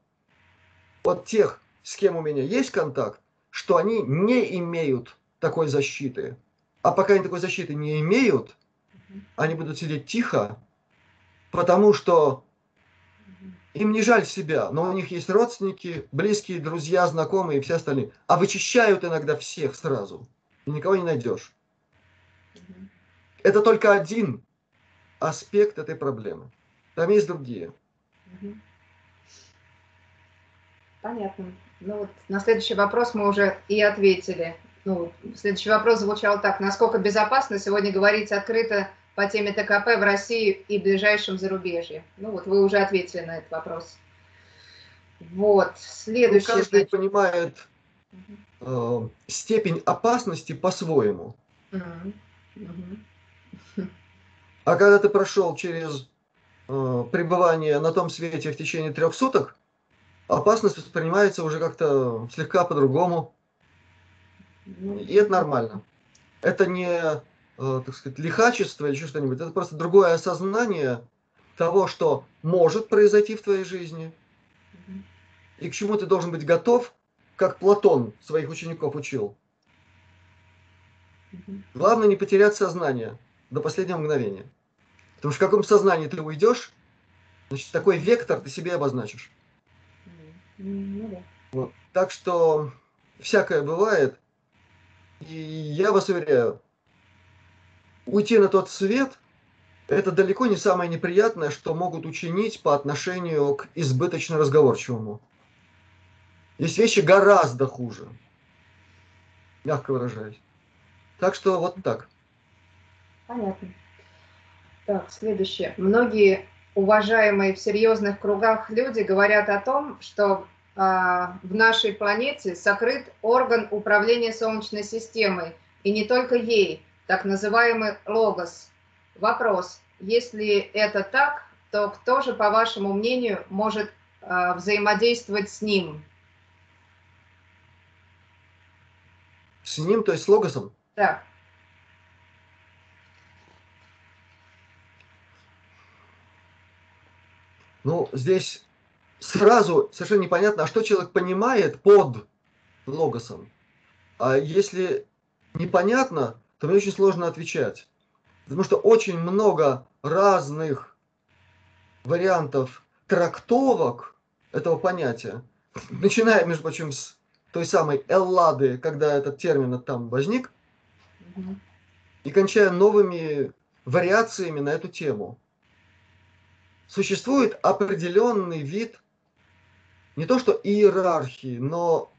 от тех, с кем у меня есть контакт, что они не имеют такой защиты. А пока они такой защиты не имеют, они будут сидеть тихо, потому что им не жаль себя, но у них есть родственники, близкие, друзья, знакомые и все остальные. А вычищают иногда всех сразу. И никого не найдешь. Это только один аспект этой проблемы. Там есть другие. Понятно. Ну вот на следующий вопрос мы уже и ответили. Ну, следующий вопрос звучал так. Насколько безопасно сегодня говорить открыто по теме ТКП в России и ближайшем зарубежье? Ну вот вы уже ответили на этот вопрос. Вот, следующий. Ну, каждый понимает э, степень опасности по-своему. Угу. А когда ты прошел через э, пребывание на том свете в течение трех суток, опасность воспринимается уже как-то слегка по-другому. И это нормально. Это не э, так сказать, лихачество или еще что-нибудь. Это просто другое осознание того, что может произойти в твоей жизни, и к чему ты должен быть готов, как Платон своих учеников учил. Главное не потерять сознание до последнего мгновения. Потому что в каком сознании ты уйдешь, значит, такой вектор ты себе обозначишь. Ну Вот. Так что всякое бывает. Я вас уверяю, уйти на тот свет – это далеко не самое неприятное, что могут учинить по отношению к избыточно разговорчивому. Есть вещи гораздо хуже, мягко выражаясь. Так что вот так. Понятно. Так, следующее. Многие уважаемые в серьезных кругах люди говорят о том, что в нашей планете сокрыт орган управления Солнечной системой, и не только ей, так называемый логос. Вопрос, если это так, то кто же, по вашему мнению, может э, взаимодействовать с ним? С ним, то есть с логосом? Да. Ну, здесь сразу совершенно непонятно, а что человек понимает под логосом. А если непонятно, то мне очень сложно отвечать. Потому что очень много разных вариантов трактовок этого понятия. Начиная, между прочим, с той самой Эллады, когда этот термин там возник, и кончая новыми вариациями на эту тему существует определенный вид не то что иерархии, но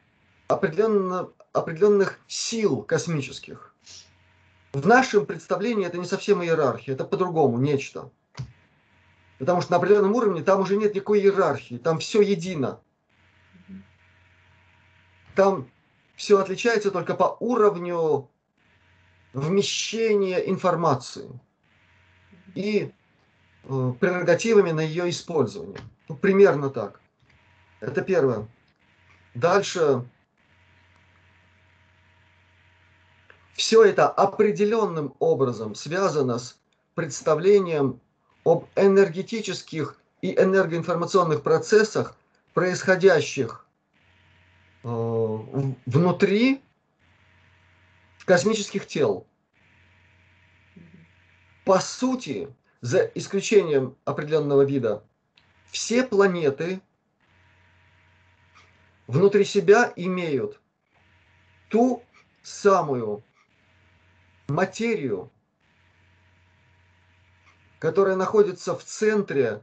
определенно, определенных сил космических. В нашем представлении это не совсем иерархия, это по-другому, нечто. Потому что на определенном уровне там уже нет никакой иерархии, там все едино. Там все отличается только по уровню вмещения информации. И Э, прерогативами на ее использование. Ну, примерно так. Это первое. Дальше. Все это определенным образом связано с представлением об энергетических и энергоинформационных процессах, происходящих э, внутри космических тел. По сути, за исключением определенного вида, все планеты внутри себя имеют ту самую материю, которая находится в центре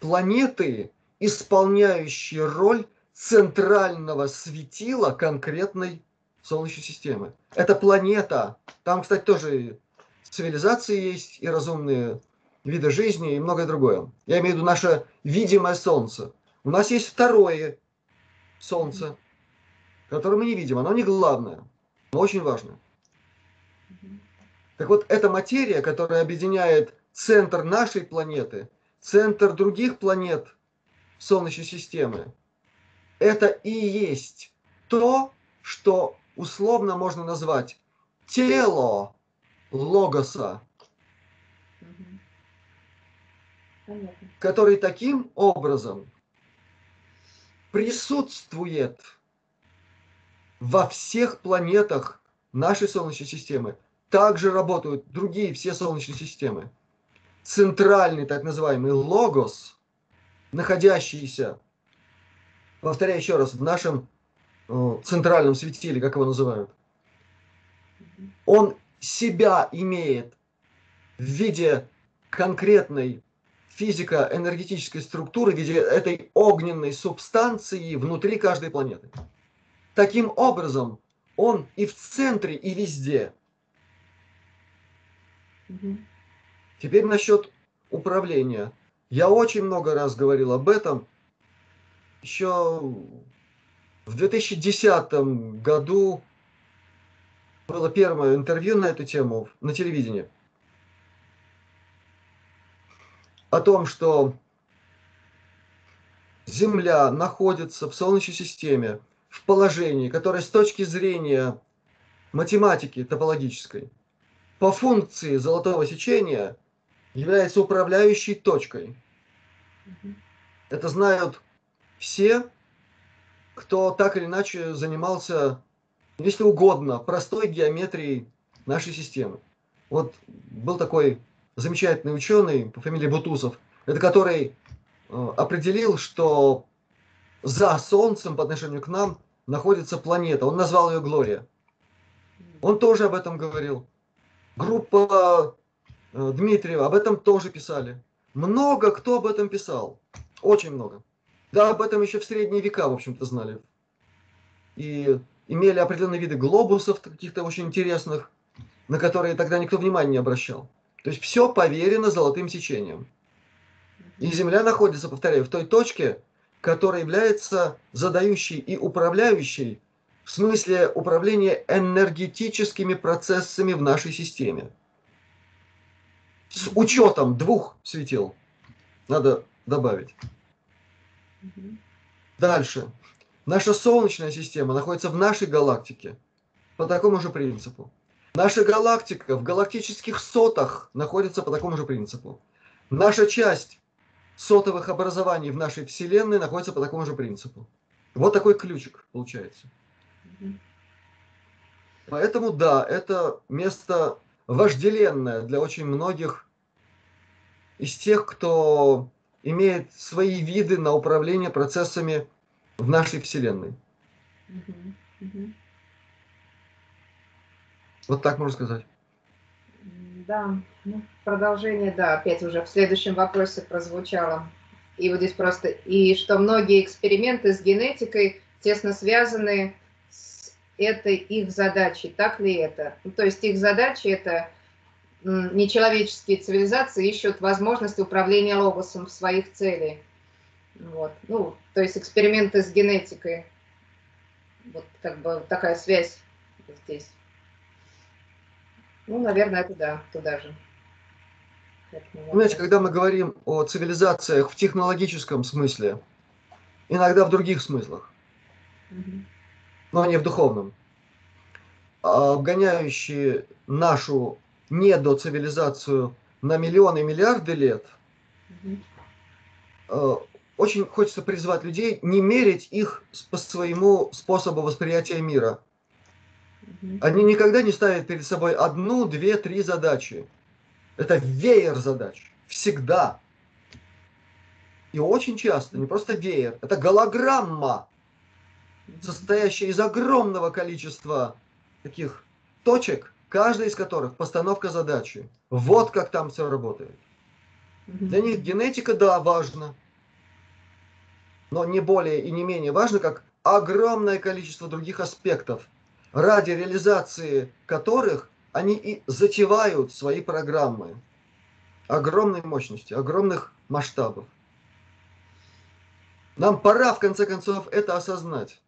планеты, исполняющей роль центрального светила конкретной Солнечной системы. Это планета. Там, кстати, тоже цивилизации есть и разумные виды жизни и многое другое. Я имею в виду наше видимое Солнце. У нас есть второе Солнце, которое мы не видим. Оно не главное, но очень важное. Так вот, эта материя, которая объединяет центр нашей планеты, центр других планет Солнечной системы, это и есть то, что условно можно назвать тело логоса, который таким образом присутствует во всех планетах нашей Солнечной системы. Также работают другие все Солнечные системы. Центральный так называемый логос, находящийся, повторяю еще раз, в нашем э, центральном светиле, как его называют, он себя имеет в виде конкретной физико-энергетической структуры, в виде этой огненной субстанции внутри каждой планеты. Таким образом, он и в центре, и везде. Угу. Теперь насчет управления. Я очень много раз говорил об этом. Еще в 2010 году было первое интервью на эту тему на телевидении. О том, что Земля находится в Солнечной системе в положении, которое с точки зрения математики топологической по функции золотого сечения является управляющей точкой. Это знают все, кто так или иначе занимался, если угодно, простой геометрией нашей системы. Вот был такой замечательный ученый по фамилии Бутусов, это который э, определил, что за Солнцем по отношению к нам находится планета. Он назвал ее Глория. Он тоже об этом говорил. Группа э, Дмитриева об этом тоже писали. Много кто об этом писал. Очень много. Да, об этом еще в средние века, в общем-то, знали. И имели определенные виды глобусов, каких-то очень интересных, на которые тогда никто внимания не обращал. То есть все поверено золотым сечением. И Земля находится, повторяю, в той точке, которая является задающей и управляющей в смысле управления энергетическими процессами в нашей системе. С учетом двух светил, надо добавить. Дальше. Наша Солнечная система находится в нашей галактике по такому же принципу. Наша галактика в галактических сотах находится по такому же принципу. Наша часть сотовых образований в нашей Вселенной находится по такому же принципу. Вот такой ключик получается. Поэтому да, это место вожделенное для очень многих из тех, кто имеет свои виды на управление процессами в нашей Вселенной. Вот так можно сказать. Да, ну, продолжение, да, опять уже в следующем вопросе прозвучало. И вот здесь просто, и что многие эксперименты с генетикой тесно связаны с этой их задачей. Так ли это? Ну, то есть их задача это нечеловеческие цивилизации ищут возможность управления логосом в своих целях. Вот. Ну, то есть эксперименты с генетикой. Вот как бы такая связь здесь. Ну, наверное, это да, туда же. Знаете, когда мы говорим о цивилизациях в технологическом смысле, иногда в других смыслах, но не в духовном, а обгоняющие нашу недоцивилизацию на миллионы и миллиарды лет, э, очень хочется призвать людей не мерить их по своему способу восприятия мира – они никогда не ставят перед собой одну, две, три задачи. Это веер задач. Всегда. И очень часто, не просто веер, это голограмма, состоящая из огромного количества таких точек, каждая из которых постановка задачи. Вот как там все работает. Для них генетика, да, важна, но не более и не менее важно, как огромное количество других аспектов – ради реализации которых они и затевают свои программы огромной мощности, огромных масштабов. Нам пора, в конце концов, это осознать.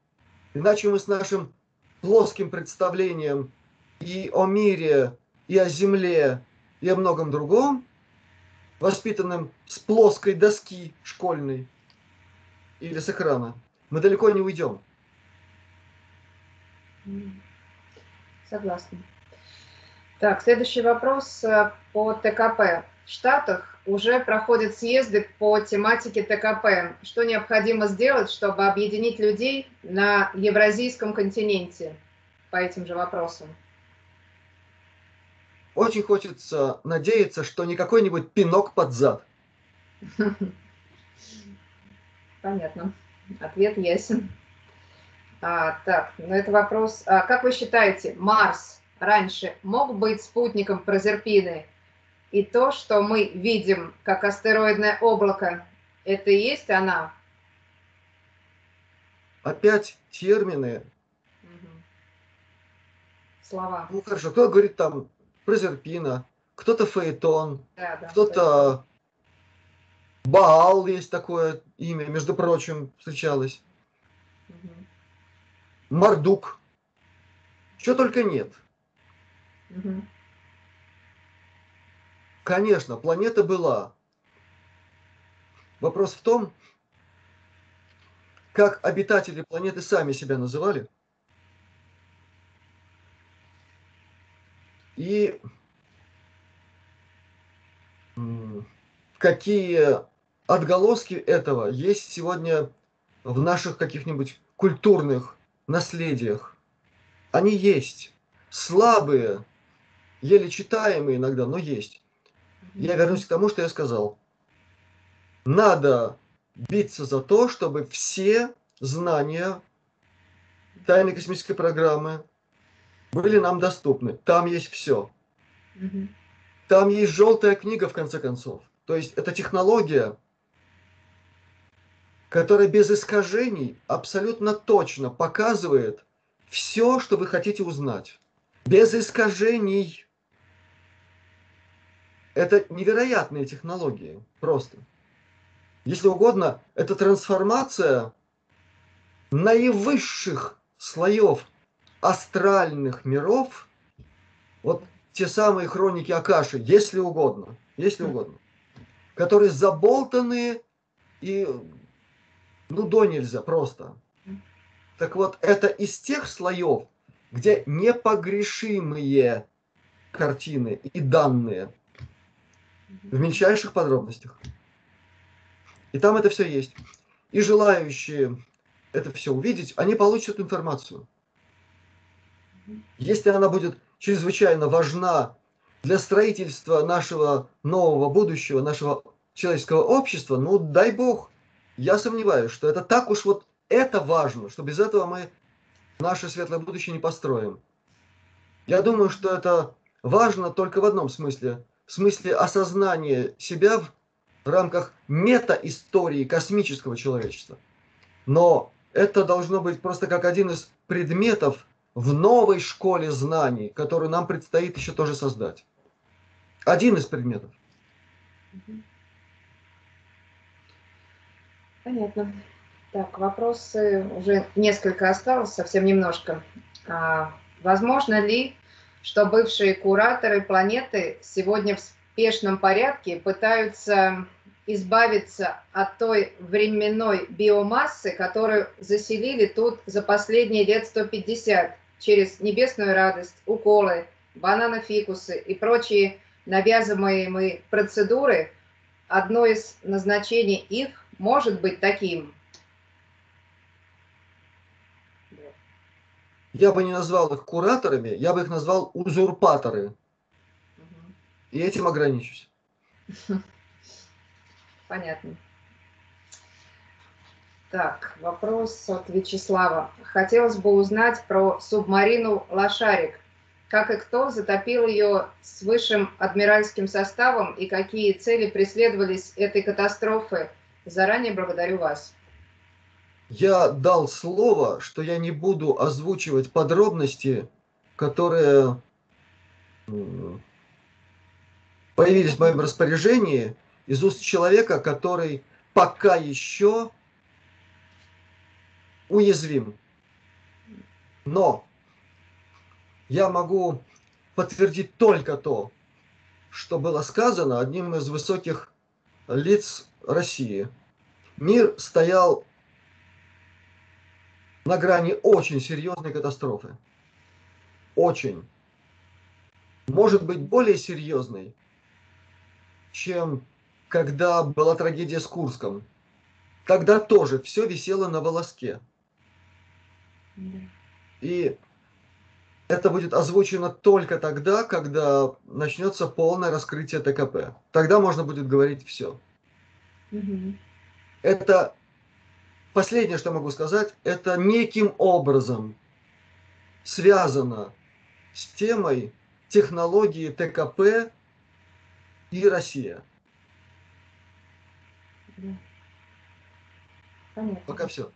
Иначе мы с нашим плоским представлением и о мире, и о земле, и о многом другом, воспитанным с плоской доски школьной или с экрана, мы далеко не уйдем. Согласна. Так, следующий вопрос э, по ТКП. В Штатах уже проходят съезды по тематике ТКП. Что необходимо сделать, чтобы объединить людей на Евразийском континенте по этим же вопросам? Очень хочется надеяться, что не какой-нибудь пинок под зад. Понятно. Ответ ясен. А, так, ну это вопрос. А, как вы считаете, Марс раньше мог быть спутником Прозерпины? И то, что мы видим как астероидное облако, это и есть она? Опять термины. Угу. Слова. Ну хорошо, кто говорит там Прозерпина, кто-то Фаэтон, да, да, кто-то Баал есть такое имя, между прочим, встречалось. Угу. Мордук. Что только нет. Угу. Конечно, планета была. Вопрос в том, как обитатели планеты сами себя называли. И какие отголоски этого есть сегодня в наших каких-нибудь культурных наследиях. Они есть. Слабые, еле читаемые иногда, но есть. Я вернусь к тому, что я сказал. Надо биться за то, чтобы все знания тайной космической программы были нам доступны. Там есть все. Там есть желтая книга, в конце концов. То есть это технология, которая без искажений абсолютно точно показывает все, что вы хотите узнать. Без искажений. Это невероятные технологии, просто. Если угодно, это трансформация наивысших слоев астральных миров, вот те самые хроники Акаши, если угодно, если угодно, которые заболтаны и ну до нельзя просто. Так вот, это из тех слоев, где непогрешимые картины и данные в мельчайших подробностях. И там это все есть. И желающие это все увидеть, они получат информацию. Если она будет чрезвычайно важна для строительства нашего нового будущего, нашего человеческого общества, ну дай бог, я сомневаюсь, что это так уж вот это важно, что без этого мы наше светлое будущее не построим. Я думаю, что это важно только в одном смысле. В смысле осознания себя в рамках мета-истории космического человечества. Но это должно быть просто как один из предметов в новой школе знаний, которую нам предстоит еще тоже создать. Один из предметов. Понятно. Так, вопросы уже несколько осталось, совсем немножко. А, возможно ли, что бывшие кураторы планеты сегодня в спешном порядке пытаются избавиться от той временной биомассы, которую заселили тут за последние лет 150? через небесную радость, уколы, бананофикусы и прочие навязываемые процедуры, одно из назначений их может быть таким. Я бы не назвал их кураторами, я бы их назвал узурпаторы. И этим ограничусь. Понятно. Так, вопрос от Вячеслава. Хотелось бы узнать про субмарину «Лошарик». Как и кто затопил ее с высшим адмиральским составом и какие цели преследовались этой катастрофы? Заранее благодарю вас. Я дал слово, что я не буду озвучивать подробности, которые появились в моем распоряжении из уст человека, который пока еще уязвим. Но я могу подтвердить только то, что было сказано одним из высоких лиц России. Мир стоял на грани очень серьезной катастрофы. Очень. Может быть, более серьезной, чем когда была трагедия с Курском. Тогда тоже все висело на волоске. И это будет озвучено только тогда, когда начнется полное раскрытие ТКП. Тогда можно будет говорить все. Угу. Это последнее, что могу сказать, это неким образом связано с темой технологии ТКП и Россия. Понятно. Пока все.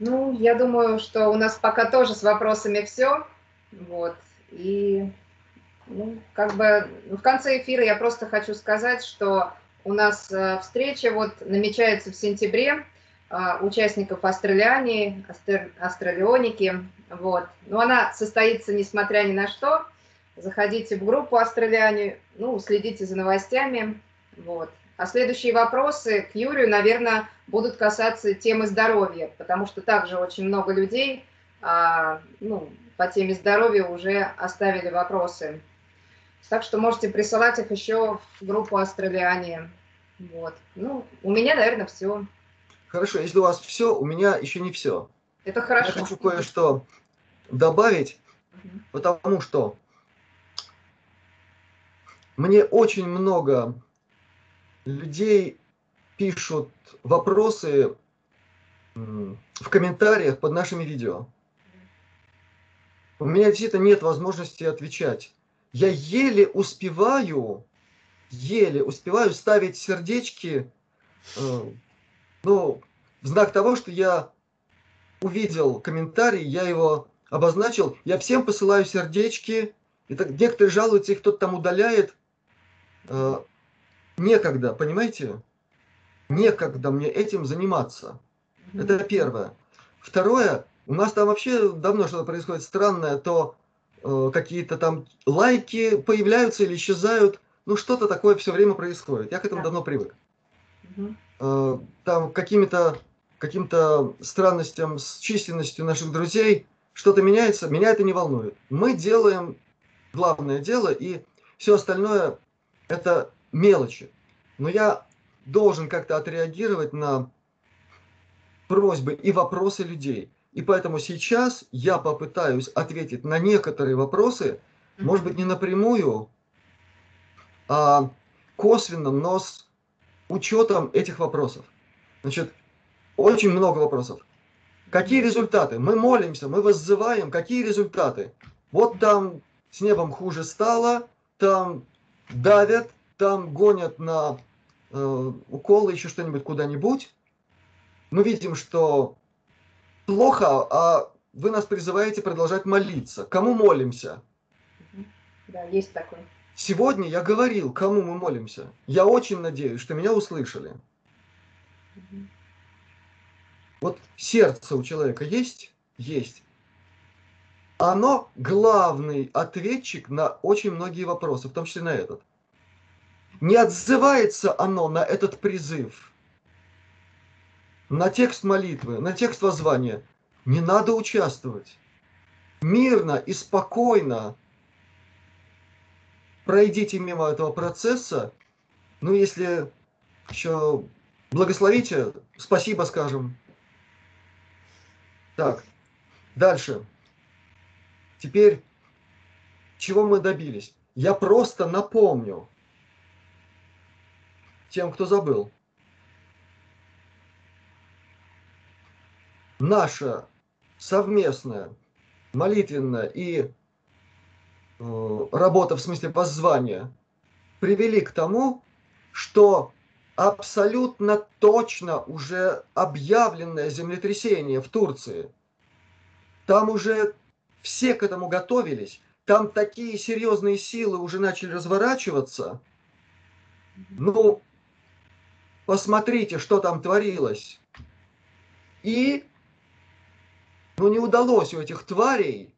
Ну, я думаю, что у нас пока тоже с вопросами все. Вот. И ну, как бы в конце эфира я просто хочу сказать, что у нас э, встреча вот намечается в сентябре а, участников Австралиании, Астр, Австралионики. Вот. Но она состоится несмотря ни на что. Заходите в группу Австралиане, ну, следите за новостями. Вот. А следующие вопросы к Юрию, наверное, будут касаться темы здоровья, потому что также очень много людей а, ну, по теме здоровья уже оставили вопросы. Так что можете присылать их еще в группу Австралиане. Вот. Ну, у меня, наверное, все. Хорошо, если у вас все, у меня еще не все. Это хорошо. Я хочу кое-что добавить, Мгм. потому что мне очень много людей пишут вопросы в комментариях под нашими видео. У меня действительно нет возможности отвечать. Я еле успеваю, еле успеваю ставить сердечки, э, ну, в знак того, что я увидел комментарий, я его обозначил, я всем посылаю сердечки, и так некоторые жалуются, их кто-то там удаляет. Э, некогда, понимаете? Некогда мне этим заниматься. Это первое. Второе, у нас там вообще давно что-то происходит странное, то э, какие-то там лайки появляются или исчезают. Ну, что-то такое все время происходит. Я к этому Да. давно привык. Э, там какими-то каким-то странностям с численностью наших друзей что-то меняется, меня это не волнует. Мы делаем главное дело, и все остальное это мелочи. Но я должен как-то отреагировать на просьбы и вопросы людей. И поэтому сейчас я попытаюсь ответить на некоторые вопросы, может быть, не напрямую, а косвенно, но с учетом этих вопросов. Значит, очень много вопросов. Какие результаты? Мы молимся, мы воззываем, какие результаты? Вот там с небом хуже стало, там давят, там гонят на э, уколы, еще что-нибудь куда-нибудь. Мы видим, что плохо, а вы нас призываете продолжать молиться. Кому молимся? Да, есть такой. Сегодня я говорил, кому мы молимся. Я очень надеюсь, что меня услышали. Мгм. Вот сердце у человека есть? Есть. Оно главный ответчик на очень многие вопросы, в том числе на этот. Не отзывается оно на этот призыв, на текст молитвы, на текст воззвания. Не надо участвовать. Мирно и спокойно пройдите мимо этого процесса. Ну, если еще благословите, спасибо скажем. Так, дальше. Теперь, чего мы добились? Я просто напомню тем, кто забыл. Наша совместная молитвенная и э, работа в смысле воззвания привели к тому, что абсолютно точно уже объявленное землетрясение в Турции. Там уже все к этому готовились. Там такие серьезные силы уже начали разворачиваться. Ну, посмотрите, что там творилось. И ну, не удалось у этих тварей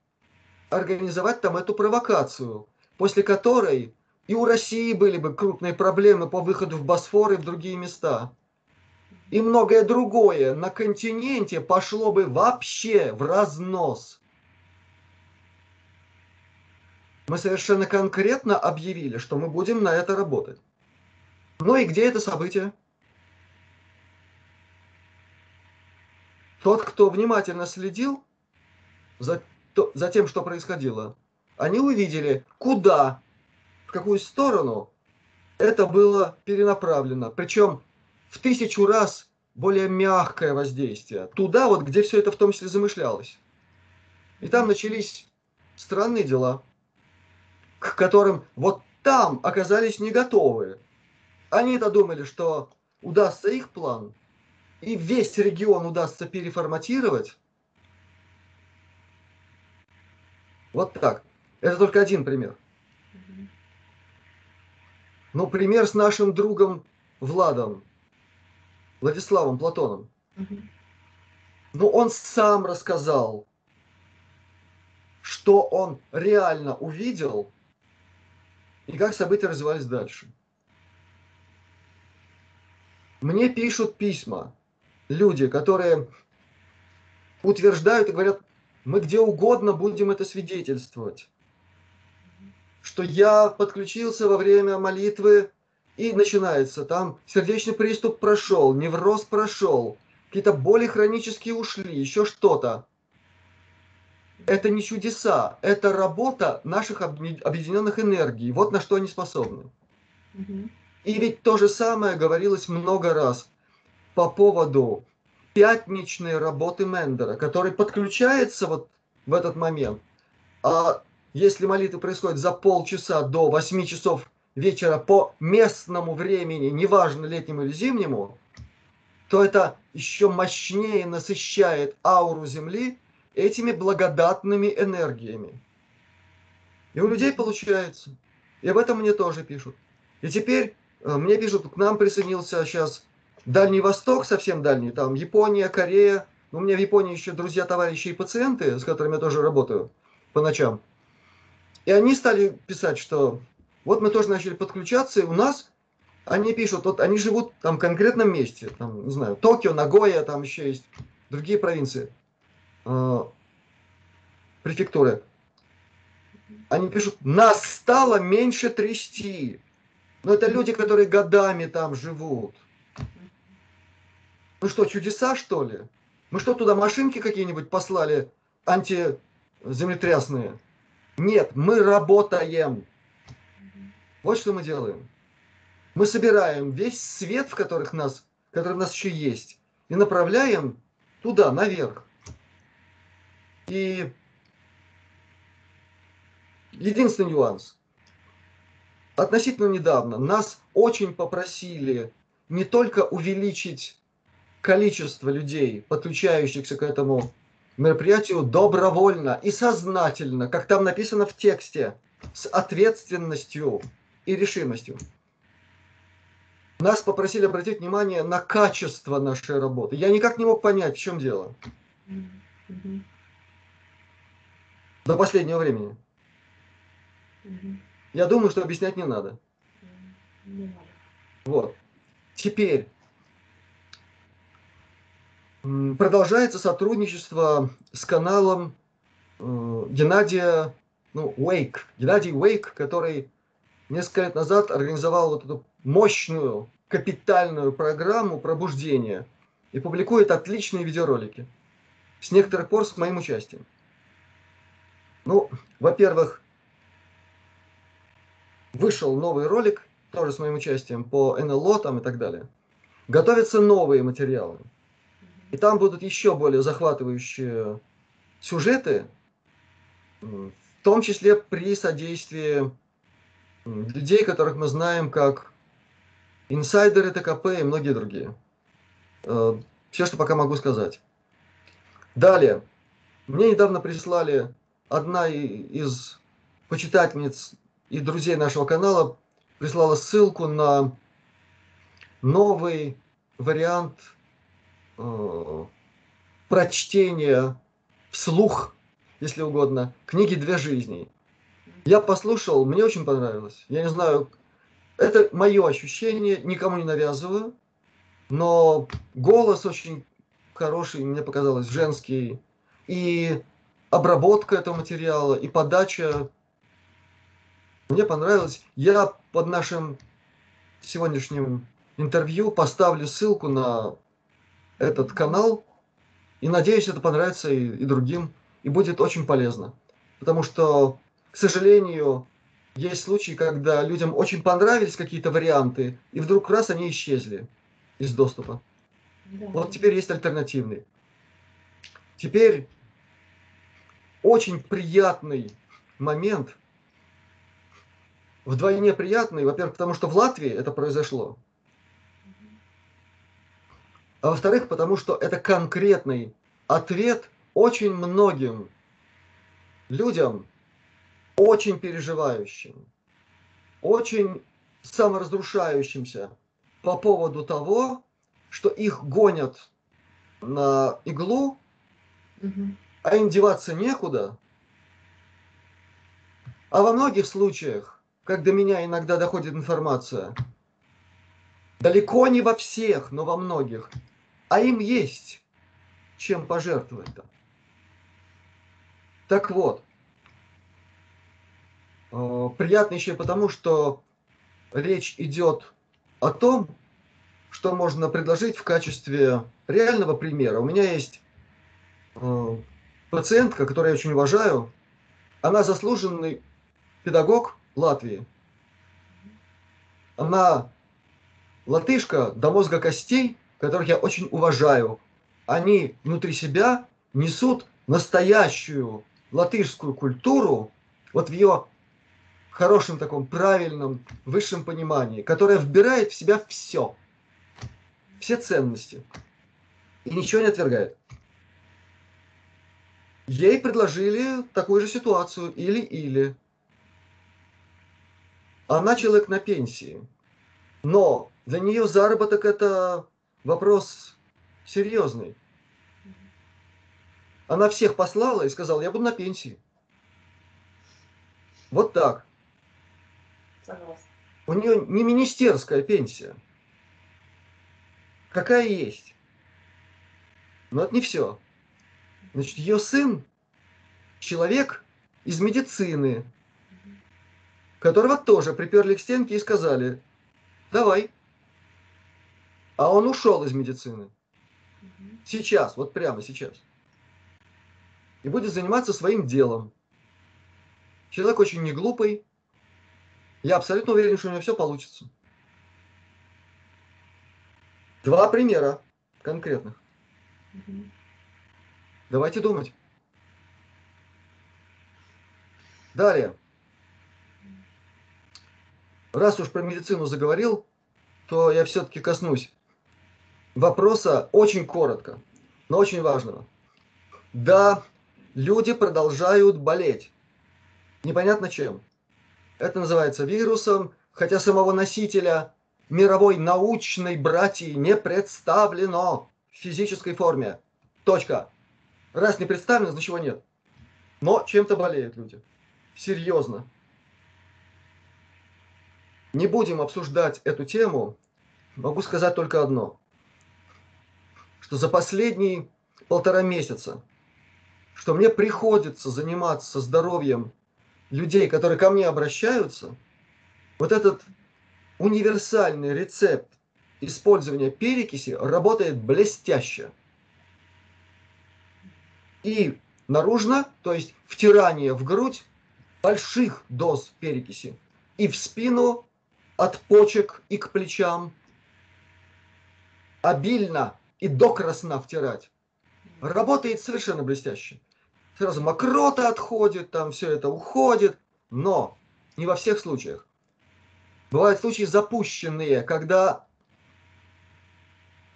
организовать там эту провокацию, после которой и у России были бы крупные проблемы по выходу в Босфор и в другие места. И многое другое на континенте пошло бы вообще в разнос. Мы совершенно конкретно объявили, что мы будем на это работать. Ну и где это событие? Тот, кто внимательно следил за, то, за тем, что происходило, они увидели, куда, в какую сторону это было перенаправлено. Причем в тысячу раз более мягкое воздействие. Туда вот, где все это в том числе замышлялось. И там начались странные дела, к которым вот там оказались не готовы. Они-то думали, что удастся их план, и весь регион удастся переформатировать. Вот так. Это только один пример. Мгм. Ну, пример с нашим другом Владом, Владиславом Платоном. Ну, он сам рассказал, что он реально увидел и как события развивались дальше. Мне пишут письма люди, которые утверждают и говорят, мы где угодно будем это свидетельствовать. что я подключился во время молитвы, и начинается там сердечный приступ прошел, невроз прошел, какие-то боли хронические ушли, еще что-то. Это не чудеса, это работа наших объединенных энергий. Вот на что они способны. И ведь то же самое говорилось много раз по поводу пятничной работы Мендера, который подключается вот в этот момент. А если молитва происходит за полчаса до 8 часов вечера по местному времени, неважно летнему или зимнему, то это еще мощнее насыщает ауру Земли этими благодатными энергиями. И у людей получается. И об этом мне тоже пишут. И теперь э, мне пишут, к нам присоединился сейчас Дальний Восток, совсем дальний, там Япония, Корея. У меня в Японии еще друзья, товарищи и пациенты, с которыми я тоже работаю по ночам. И они стали писать, что вот мы тоже начали подключаться, и у нас они пишут, вот они живут там в конкретном месте, там, не знаю, Токио, Нагоя, там еще есть другие провинции, э, префектуры. Они пишут, нас стало меньше трясти. Но это люди, которые годами там живут. Ну что, чудеса, что ли? Мы что, туда машинки какие-нибудь послали антиземлетрясные? Нет, мы работаем. Вот что мы делаем. Мы собираем весь свет, в которых нас, который у нас еще есть, и направляем туда, наверх. И единственный нюанс. Относительно недавно нас очень попросили не только увеличить количество людей, подключающихся к этому мероприятию добровольно и сознательно, как там написано в тексте, с ответственностью и решимостью. Нас попросили обратить внимание на качество нашей работы. Я никак не мог понять, в чем дело. До последнего времени. Я думаю, что объяснять не надо. Вот. Теперь продолжается сотрудничество с каналом э, Геннадия ну, Уэйк. Геннадий Уэйк, который несколько лет назад организовал вот эту мощную капитальную программу пробуждения и публикует отличные видеоролики. С некоторых пор с моим участием. Ну, во-первых, вышел новый ролик, тоже с моим участием, по НЛО там и так далее. Готовятся новые материалы. И там будут еще более захватывающие сюжеты, в том числе при содействии людей, которых мы знаем как инсайдеры ТКП и многие другие. Э, Все, что пока могу сказать. Далее. Мне недавно прислали одна из почитательниц и друзей нашего канала прислала ссылку на новый вариант э, прочтения вслух, если угодно, книги «Две жизни». Я послушал, мне очень понравилось. Я не знаю, это мое ощущение, никому не навязываю, но голос очень хороший, мне показалось, женский, и обработка этого материала, и подача мне понравилось. Я под нашим сегодняшним интервью поставлю ссылку на этот канал. И надеюсь, это понравится и, и другим. И будет очень полезно. Потому что, к сожалению, есть случаи, когда людям очень понравились какие-то варианты, и вдруг раз они исчезли из доступа. Да. Вот теперь есть альтернативный. Теперь очень приятный момент – вдвойне приятный, во-первых, потому что в Латвии это произошло, а во-вторых, потому что это конкретный ответ очень многим людям, очень переживающим, очень саморазрушающимся по поводу того, что их гонят на иглу, а им деваться некуда. А во многих случаях как до меня иногда доходит информация. Далеко не во всех, но во многих. А им есть чем пожертвовать-то. Так вот, Э, приятно еще и потому, что речь идет о том, что можно предложить в качестве реального примера. У меня есть э, пациентка, которую я очень уважаю. Она заслуженный педагог Латвии. Она латышка до мозга костей, которых я очень уважаю. Они внутри себя несут настоящую латышскую культуру, вот в ее хорошем таком правильном высшем понимании, которая вбирает в себя все, все ценности и ничего не отвергает. Ей предложили такую же ситуацию или-или. Она человек на пенсии, но для нее заработок это вопрос серьезный. Она всех послала и сказала, я буду на пенсии. Вот так. Согласна. У нее не министерская пенсия. Какая есть. Но это не все. Значит, ее сын человек из медицины, которого тоже приперли к стенке и сказали, давай. А он ушел из медицины. Сейчас, вот прямо сейчас. И будет заниматься своим делом. Человек очень не глупый. Я абсолютно уверен, что у него все получится. Два примера конкретных. Давайте думать. Далее. Раз уж про медицину заговорил, то я все-таки коснусь вопроса очень коротко, но очень важного. Да, люди продолжают болеть. Непонятно чем. Это называется вирусом, хотя самого носителя мировой научной братьи не представлено в физической форме. Точка. Раз не представлено, значит его нет. Но чем-то болеют люди. Серьезно. Не будем обсуждать эту тему. Могу сказать только одно. Что за последние полтора месяца, что мне приходится заниматься здоровьем людей, которые ко мне обращаются, вот этот универсальный рецепт использования перекиси работает блестяще. И наружно, то есть втирание в грудь больших доз перекиси, и в спину от почек и к плечам, обильно и до красна втирать. Работает совершенно блестяще. Сразу мокрота отходит, там все это уходит, но не во всех случаях. Бывают случаи запущенные, когда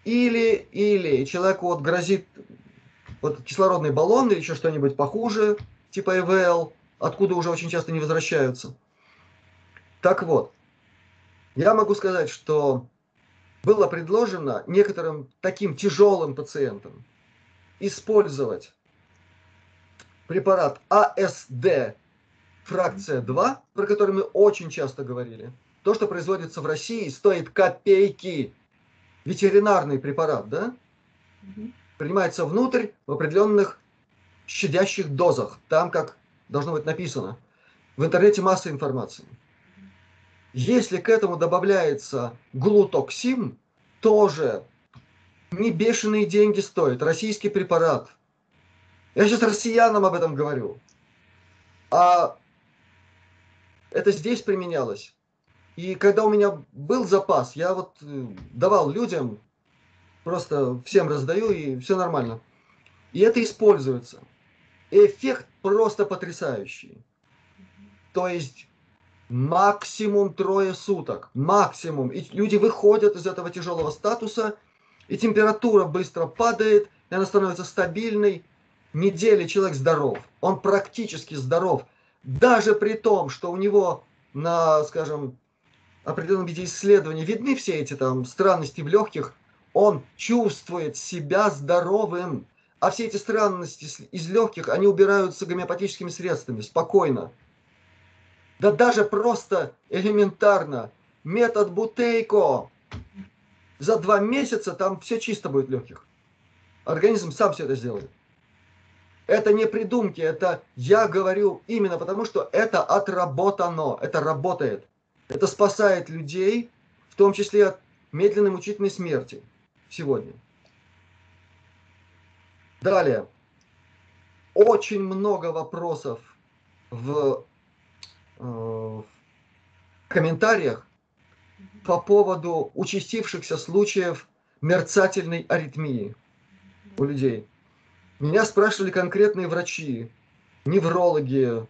или, или человеку вот грозит вот кислородный баллон или еще что-нибудь похуже, типа ИВЛ, откуда уже очень часто не возвращаются. Так вот, я могу сказать, что было предложено некоторым таким тяжелым пациентам использовать препарат АСД фракция 2, про который мы очень часто говорили. То, что производится в России, стоит копейки. Ветеринарный препарат, да? Принимается внутрь в определенных щадящих дозах. Там, как должно быть написано. В интернете масса информации. Если к этому добавляется глутоксин, тоже не бешеные деньги стоит. Российский препарат. Я сейчас россиянам об этом говорю. А это здесь применялось. И когда у меня был запас, я вот э, давал людям, просто всем раздаю, и все нормально. И это используется. Эффект просто потрясающий. То есть максимум трое суток, максимум. И люди выходят из этого тяжелого статуса, и температура быстро падает, и она становится стабильной. Недели человек здоров, он практически здоров, даже при том, что у него на, скажем, определенном виде исследований видны все эти там странности в легких, он чувствует себя здоровым. А все эти странности из легких, они убираются гомеопатическими средствами, спокойно. Да даже просто элементарно. Метод Бутейко. За два месяца там все чисто будет легких. Организм сам все это сделает. Это не придумки, это я говорю именно потому, что это отработано, это работает. Это спасает людей, в том числе от медленной мучительной смерти сегодня. Далее. Очень много вопросов в, в комментариях по поводу участившихся случаев мерцательной аритмии у людей. Меня спрашивали конкретные врачи, неврологи.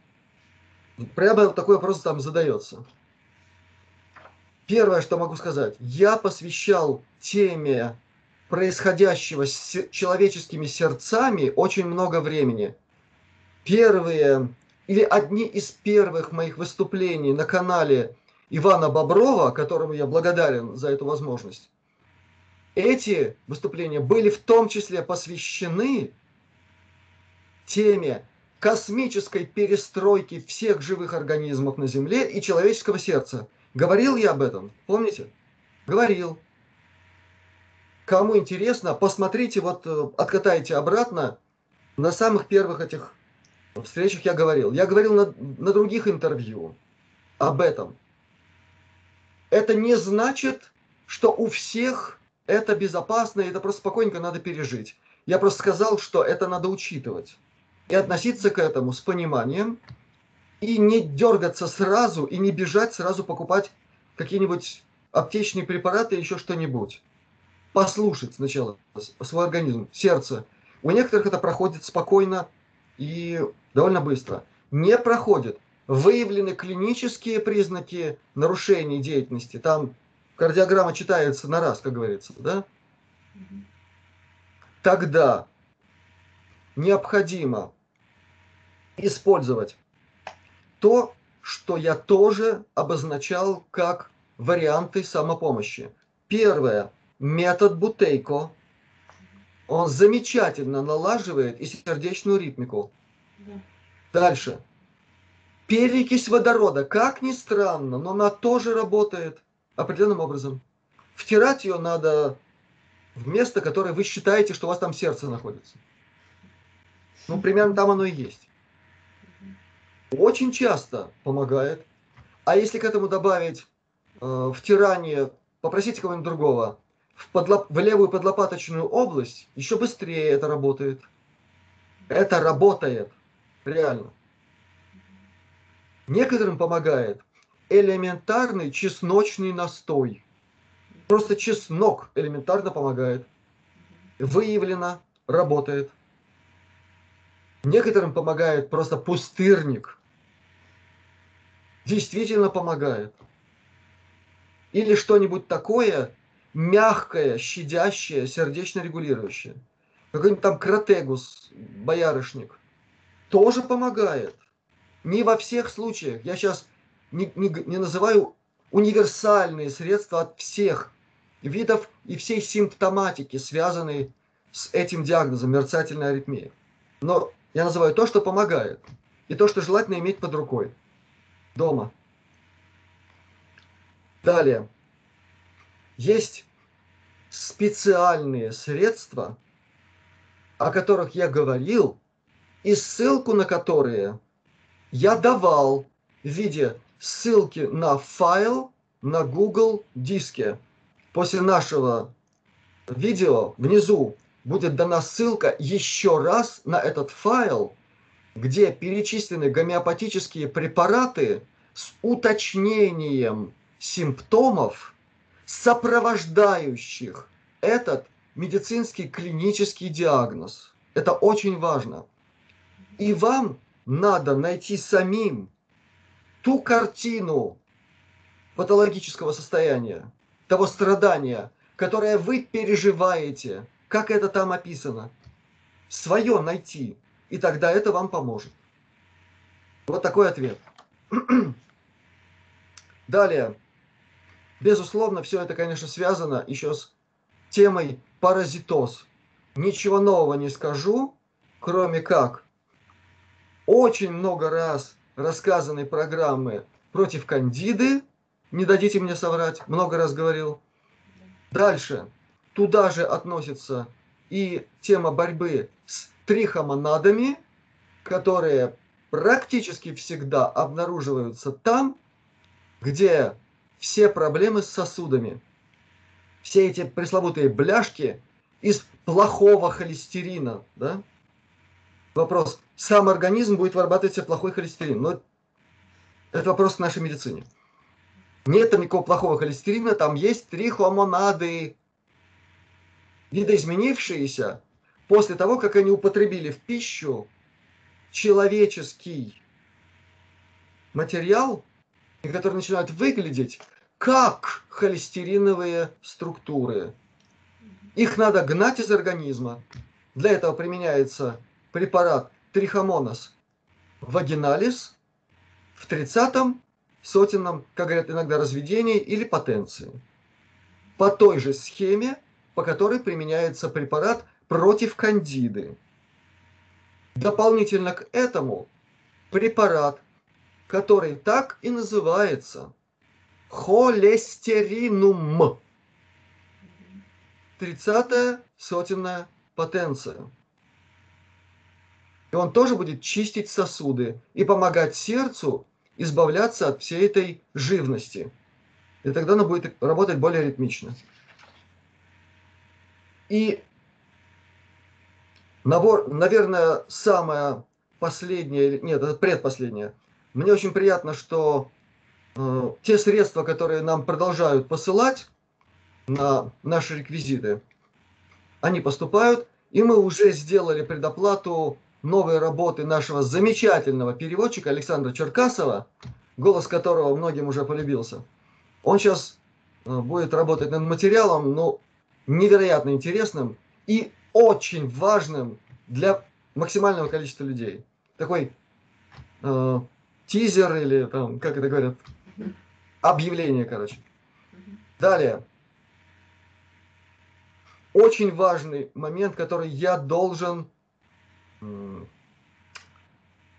Прямо такой вопрос там задается. Первое, что могу сказать, я посвящал теме происходящего с человеческими сердцами очень много времени. Первые или одни из первых моих выступлений на канале Ивана Боброва, которому я благодарен за эту возможность, эти выступления были в том числе посвящены теме космической перестройки всех живых организмов на Земле и человеческого сердца. Говорил я об этом, помните? Говорил. Кому интересно, посмотрите, вот э, откатайте обратно. На самых первых этих встречах я говорил. Я говорил на, на других интервью об этом. Это не значит, что у всех это безопасно, и это просто спокойненько надо пережить. Я просто сказал, что это надо учитывать и относиться к этому с пониманием, и не дергаться сразу, и не бежать сразу покупать какие-нибудь аптечные препараты, еще что-нибудь. Послушать сначала свой организм, сердце. У некоторых это проходит спокойно и довольно быстро. Не проходит. Выявлены клинические признаки нарушений деятельности. Там кардиограмма читается на раз, как говорится, да? Тогда необходимо использовать то, что я тоже обозначал как варианты самопомощи. Первое. Метод Бутейко. Он замечательно налаживает и сердечную ритмику. Дальше. Перекись водорода. Как ни странно, но она тоже работает определенным образом. Втирать ее надо в место, которое вы считаете, что у вас там сердце находится. Ну, примерно там оно и есть. Очень часто помогает. А если к этому добавить э, втирание, попросите кого-нибудь другого, в, подлоп, в левую подлопаточную область, еще быстрее это работает. Это работает. Реально. Некоторым помогает элементарный чесночный настой. Просто чеснок элементарно помогает. Выявлено, работает. Некоторым помогает просто пустырник. Действительно помогает. Или что-нибудь такое мягкое, щадящее, сердечно регулирующее. Какой-нибудь там кратегус, боярышник. Тоже помогает. Не во всех случаях. Я сейчас не, не, не называю универсальные средства от всех видов и всей симптоматики, связанной с этим диагнозом мерцательная аритмия. Но я называю то, что помогает, и то, что желательно иметь под рукой дома. Далее. Есть специальные средства, о которых я говорил, и ссылку на которые я давал в виде ссылки на файл на Google диске. После нашего видео внизу будет дана ссылка еще раз на этот файл, где перечислены гомеопатические препараты с уточнением симптомов, сопровождающих этот медицинский клинический диагноз. Это очень важно. И вам надо найти самим ту картину патологического состояния, того страдания, которое вы переживаете, как это там описано, свое найти, и тогда это вам поможет. Вот такой ответ. Далее. Безусловно, все это, конечно, связано еще с темой паразитоз. Ничего нового не скажу, кроме как очень много раз рассказанной программы против кандиды, не дадите мне соврать, много раз говорил. Дальше, туда же относится и тема борьбы с трихомонадами, которые практически всегда обнаруживаются там, где все проблемы с сосудами, все эти пресловутые бляшки из плохого холестерина, да? Вопрос, сам организм будет вырабатывать себе плохой холестерин, но это вопрос к нашей медицине. Нет там никакого плохого холестерина, там есть трихомонады, видоизменившиеся после того, как они употребили в пищу человеческий материал, которые начинают выглядеть как холестериновые структуры. Их надо гнать из организма. Для этого применяется препарат трихомонос вагиналис в 30-м сотенном, как говорят иногда, разведении или потенции. По той же схеме, по которой применяется препарат против кандиды. Дополнительно к этому препарат, который так и называется холестеринум. 30 сотенная потенция. И он тоже будет чистить сосуды и помогать сердцу избавляться от всей этой живности. И тогда оно будет работать более ритмично. И, набор, наверное, самое последнее, нет, это предпоследнее. Мне очень приятно, что э, те средства, которые нам продолжают посылать на наши реквизиты, они поступают, и мы уже сделали предоплату новой работы нашего замечательного переводчика Александра Черкасова, голос которого многим уже полюбился. Он сейчас э, будет работать над материалом, ну, невероятно интересным и очень важным для максимального количества людей. Такой э, тизер или там, как это говорят, объявление, короче. Далее. Очень важный момент, который я должен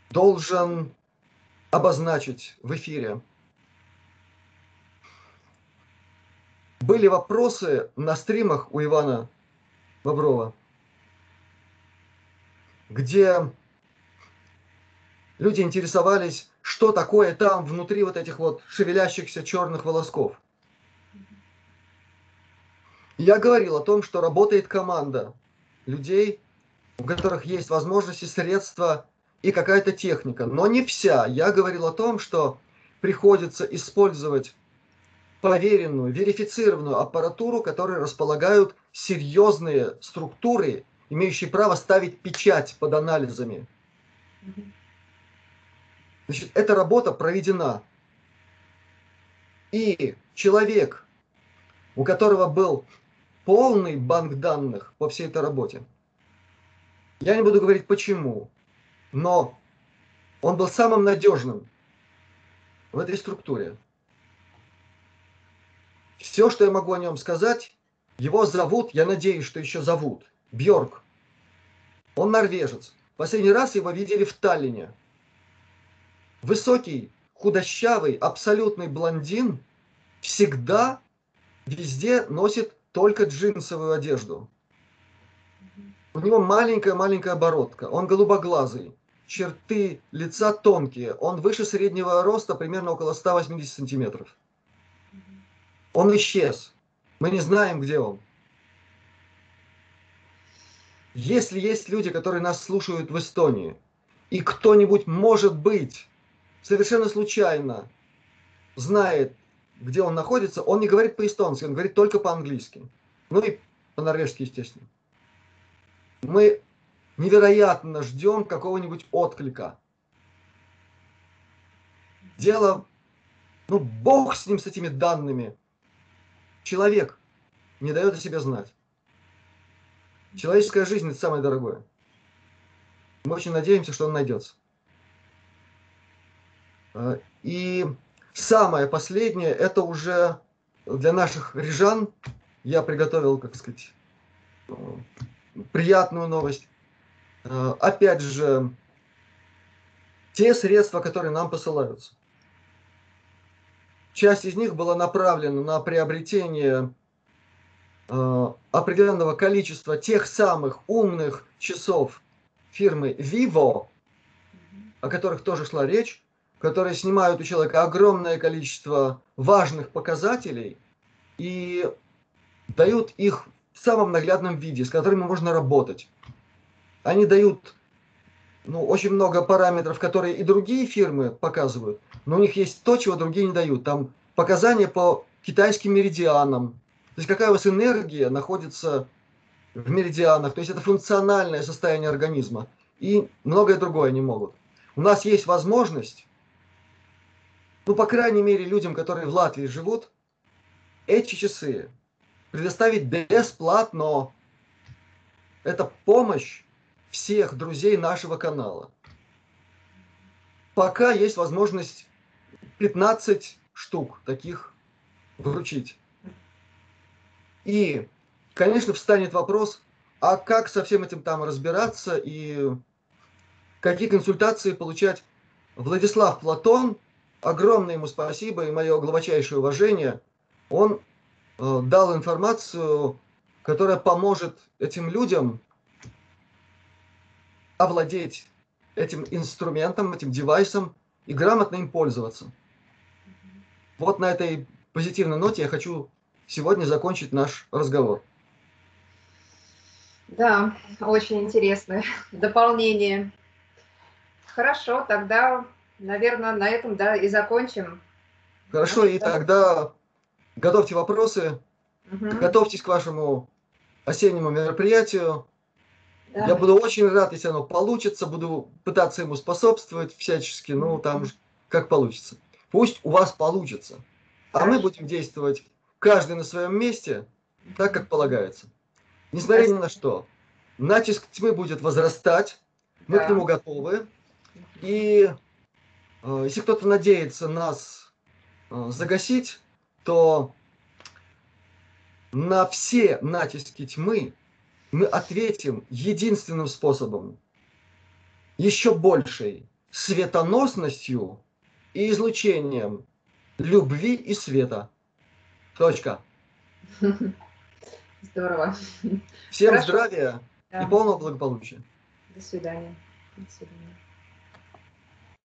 должен обозначить в эфире. Были вопросы на стримах у Ивана Боброва, где люди интересовались, что такое там внутри вот этих вот шевелящихся черных волосков. Я говорил о том, что работает команда людей, у которых есть возможности, средства и какая-то техника, но не вся. Я говорил о том, что приходится использовать проверенную, верифицированную аппаратуру, которые располагают серьезные структуры, имеющие право ставить печать под анализами. Значит, эта работа проведена. И человек, у которого был полный банк данных по всей этой работе, я не буду говорить почему, но он был самым надежным в этой структуре. Все, что я могу о нем сказать, его зовут, я надеюсь, что еще зовут, Бьорк. Он норвежец. Последний раз его видели в Таллине. Высокий, худощавый, абсолютный блондин всегда везде носит только джинсовую одежду. У него маленькая-маленькая оборотка, он голубоглазый, черты лица тонкие, он выше среднего роста, примерно около 180 сантиметров. Он исчез. Мы не знаем, где он. Если есть люди, которые нас слушают в Эстонии, и кто-нибудь, может быть, совершенно случайно знает, где он находится, он не говорит по-эстонски, он говорит только по-английски. Ну и по-норвежски, естественно мы невероятно ждем какого-нибудь отклика. Дело, ну, Бог с ним, с этими данными. Человек не дает о себе знать. Человеческая жизнь – это самое дорогое. Мы очень надеемся, что он найдется. А, и самое последнее – это уже для наших рижан. Я приготовил, как сказать, приятную новость. Э, опять же, те средства, которые нам посылаются. Часть из них была направлена на приобретение э, определенного количества тех самых умных часов фирмы Vivo, о которых тоже шла речь, которые снимают у человека огромное количество важных показателей и дают их в самом наглядном виде, с которыми можно работать. Они дают ну, очень много параметров, которые и другие фирмы показывают, но у них есть то, чего другие не дают. Там показания по китайским меридианам. То есть какая у вас энергия находится в меридианах. То есть это функциональное состояние организма. И многое другое они могут. У нас есть возможность, ну, по крайней мере, людям, которые в Латвии живут, эти часы предоставить бесплатно. Это помощь всех друзей нашего канала. Пока есть возможность 15 штук таких вручить. И, конечно, встанет вопрос, а как со всем этим там разбираться и какие консультации получать. Владислав Платон, огромное ему спасибо и мое глубочайшее уважение, он э, дал информацию, которая поможет этим людям овладеть этим инструментом, этим девайсом и грамотно им пользоваться. Вот на этой позитивной ноте я хочу сегодня закончить наш разговор. Да, очень интересное дополнение. Хорошо, тогда, наверное, на этом да, и закончим. Хорошо, и тогда готовьте вопросы, Угу. готовьтесь к вашему осеннему мероприятию. Да. Я буду очень рад, если оно получится, буду пытаться ему способствовать всячески, ну, там как получится. Пусть у вас получится. А мы будем действовать каждый на своем месте, так, как полагается. Несмотря ни на что, натиск тьмы будет возрастать, мы Да. к нему готовы. И если кто-то надеется нас э, загасить, то на все натиски тьмы мы ответим единственным способом. Еще большей светоносностью и излучением любви и света. Точка. Здорово. Всем Хорошо. здравия Да. и полного благополучия. До свидания. До свидания.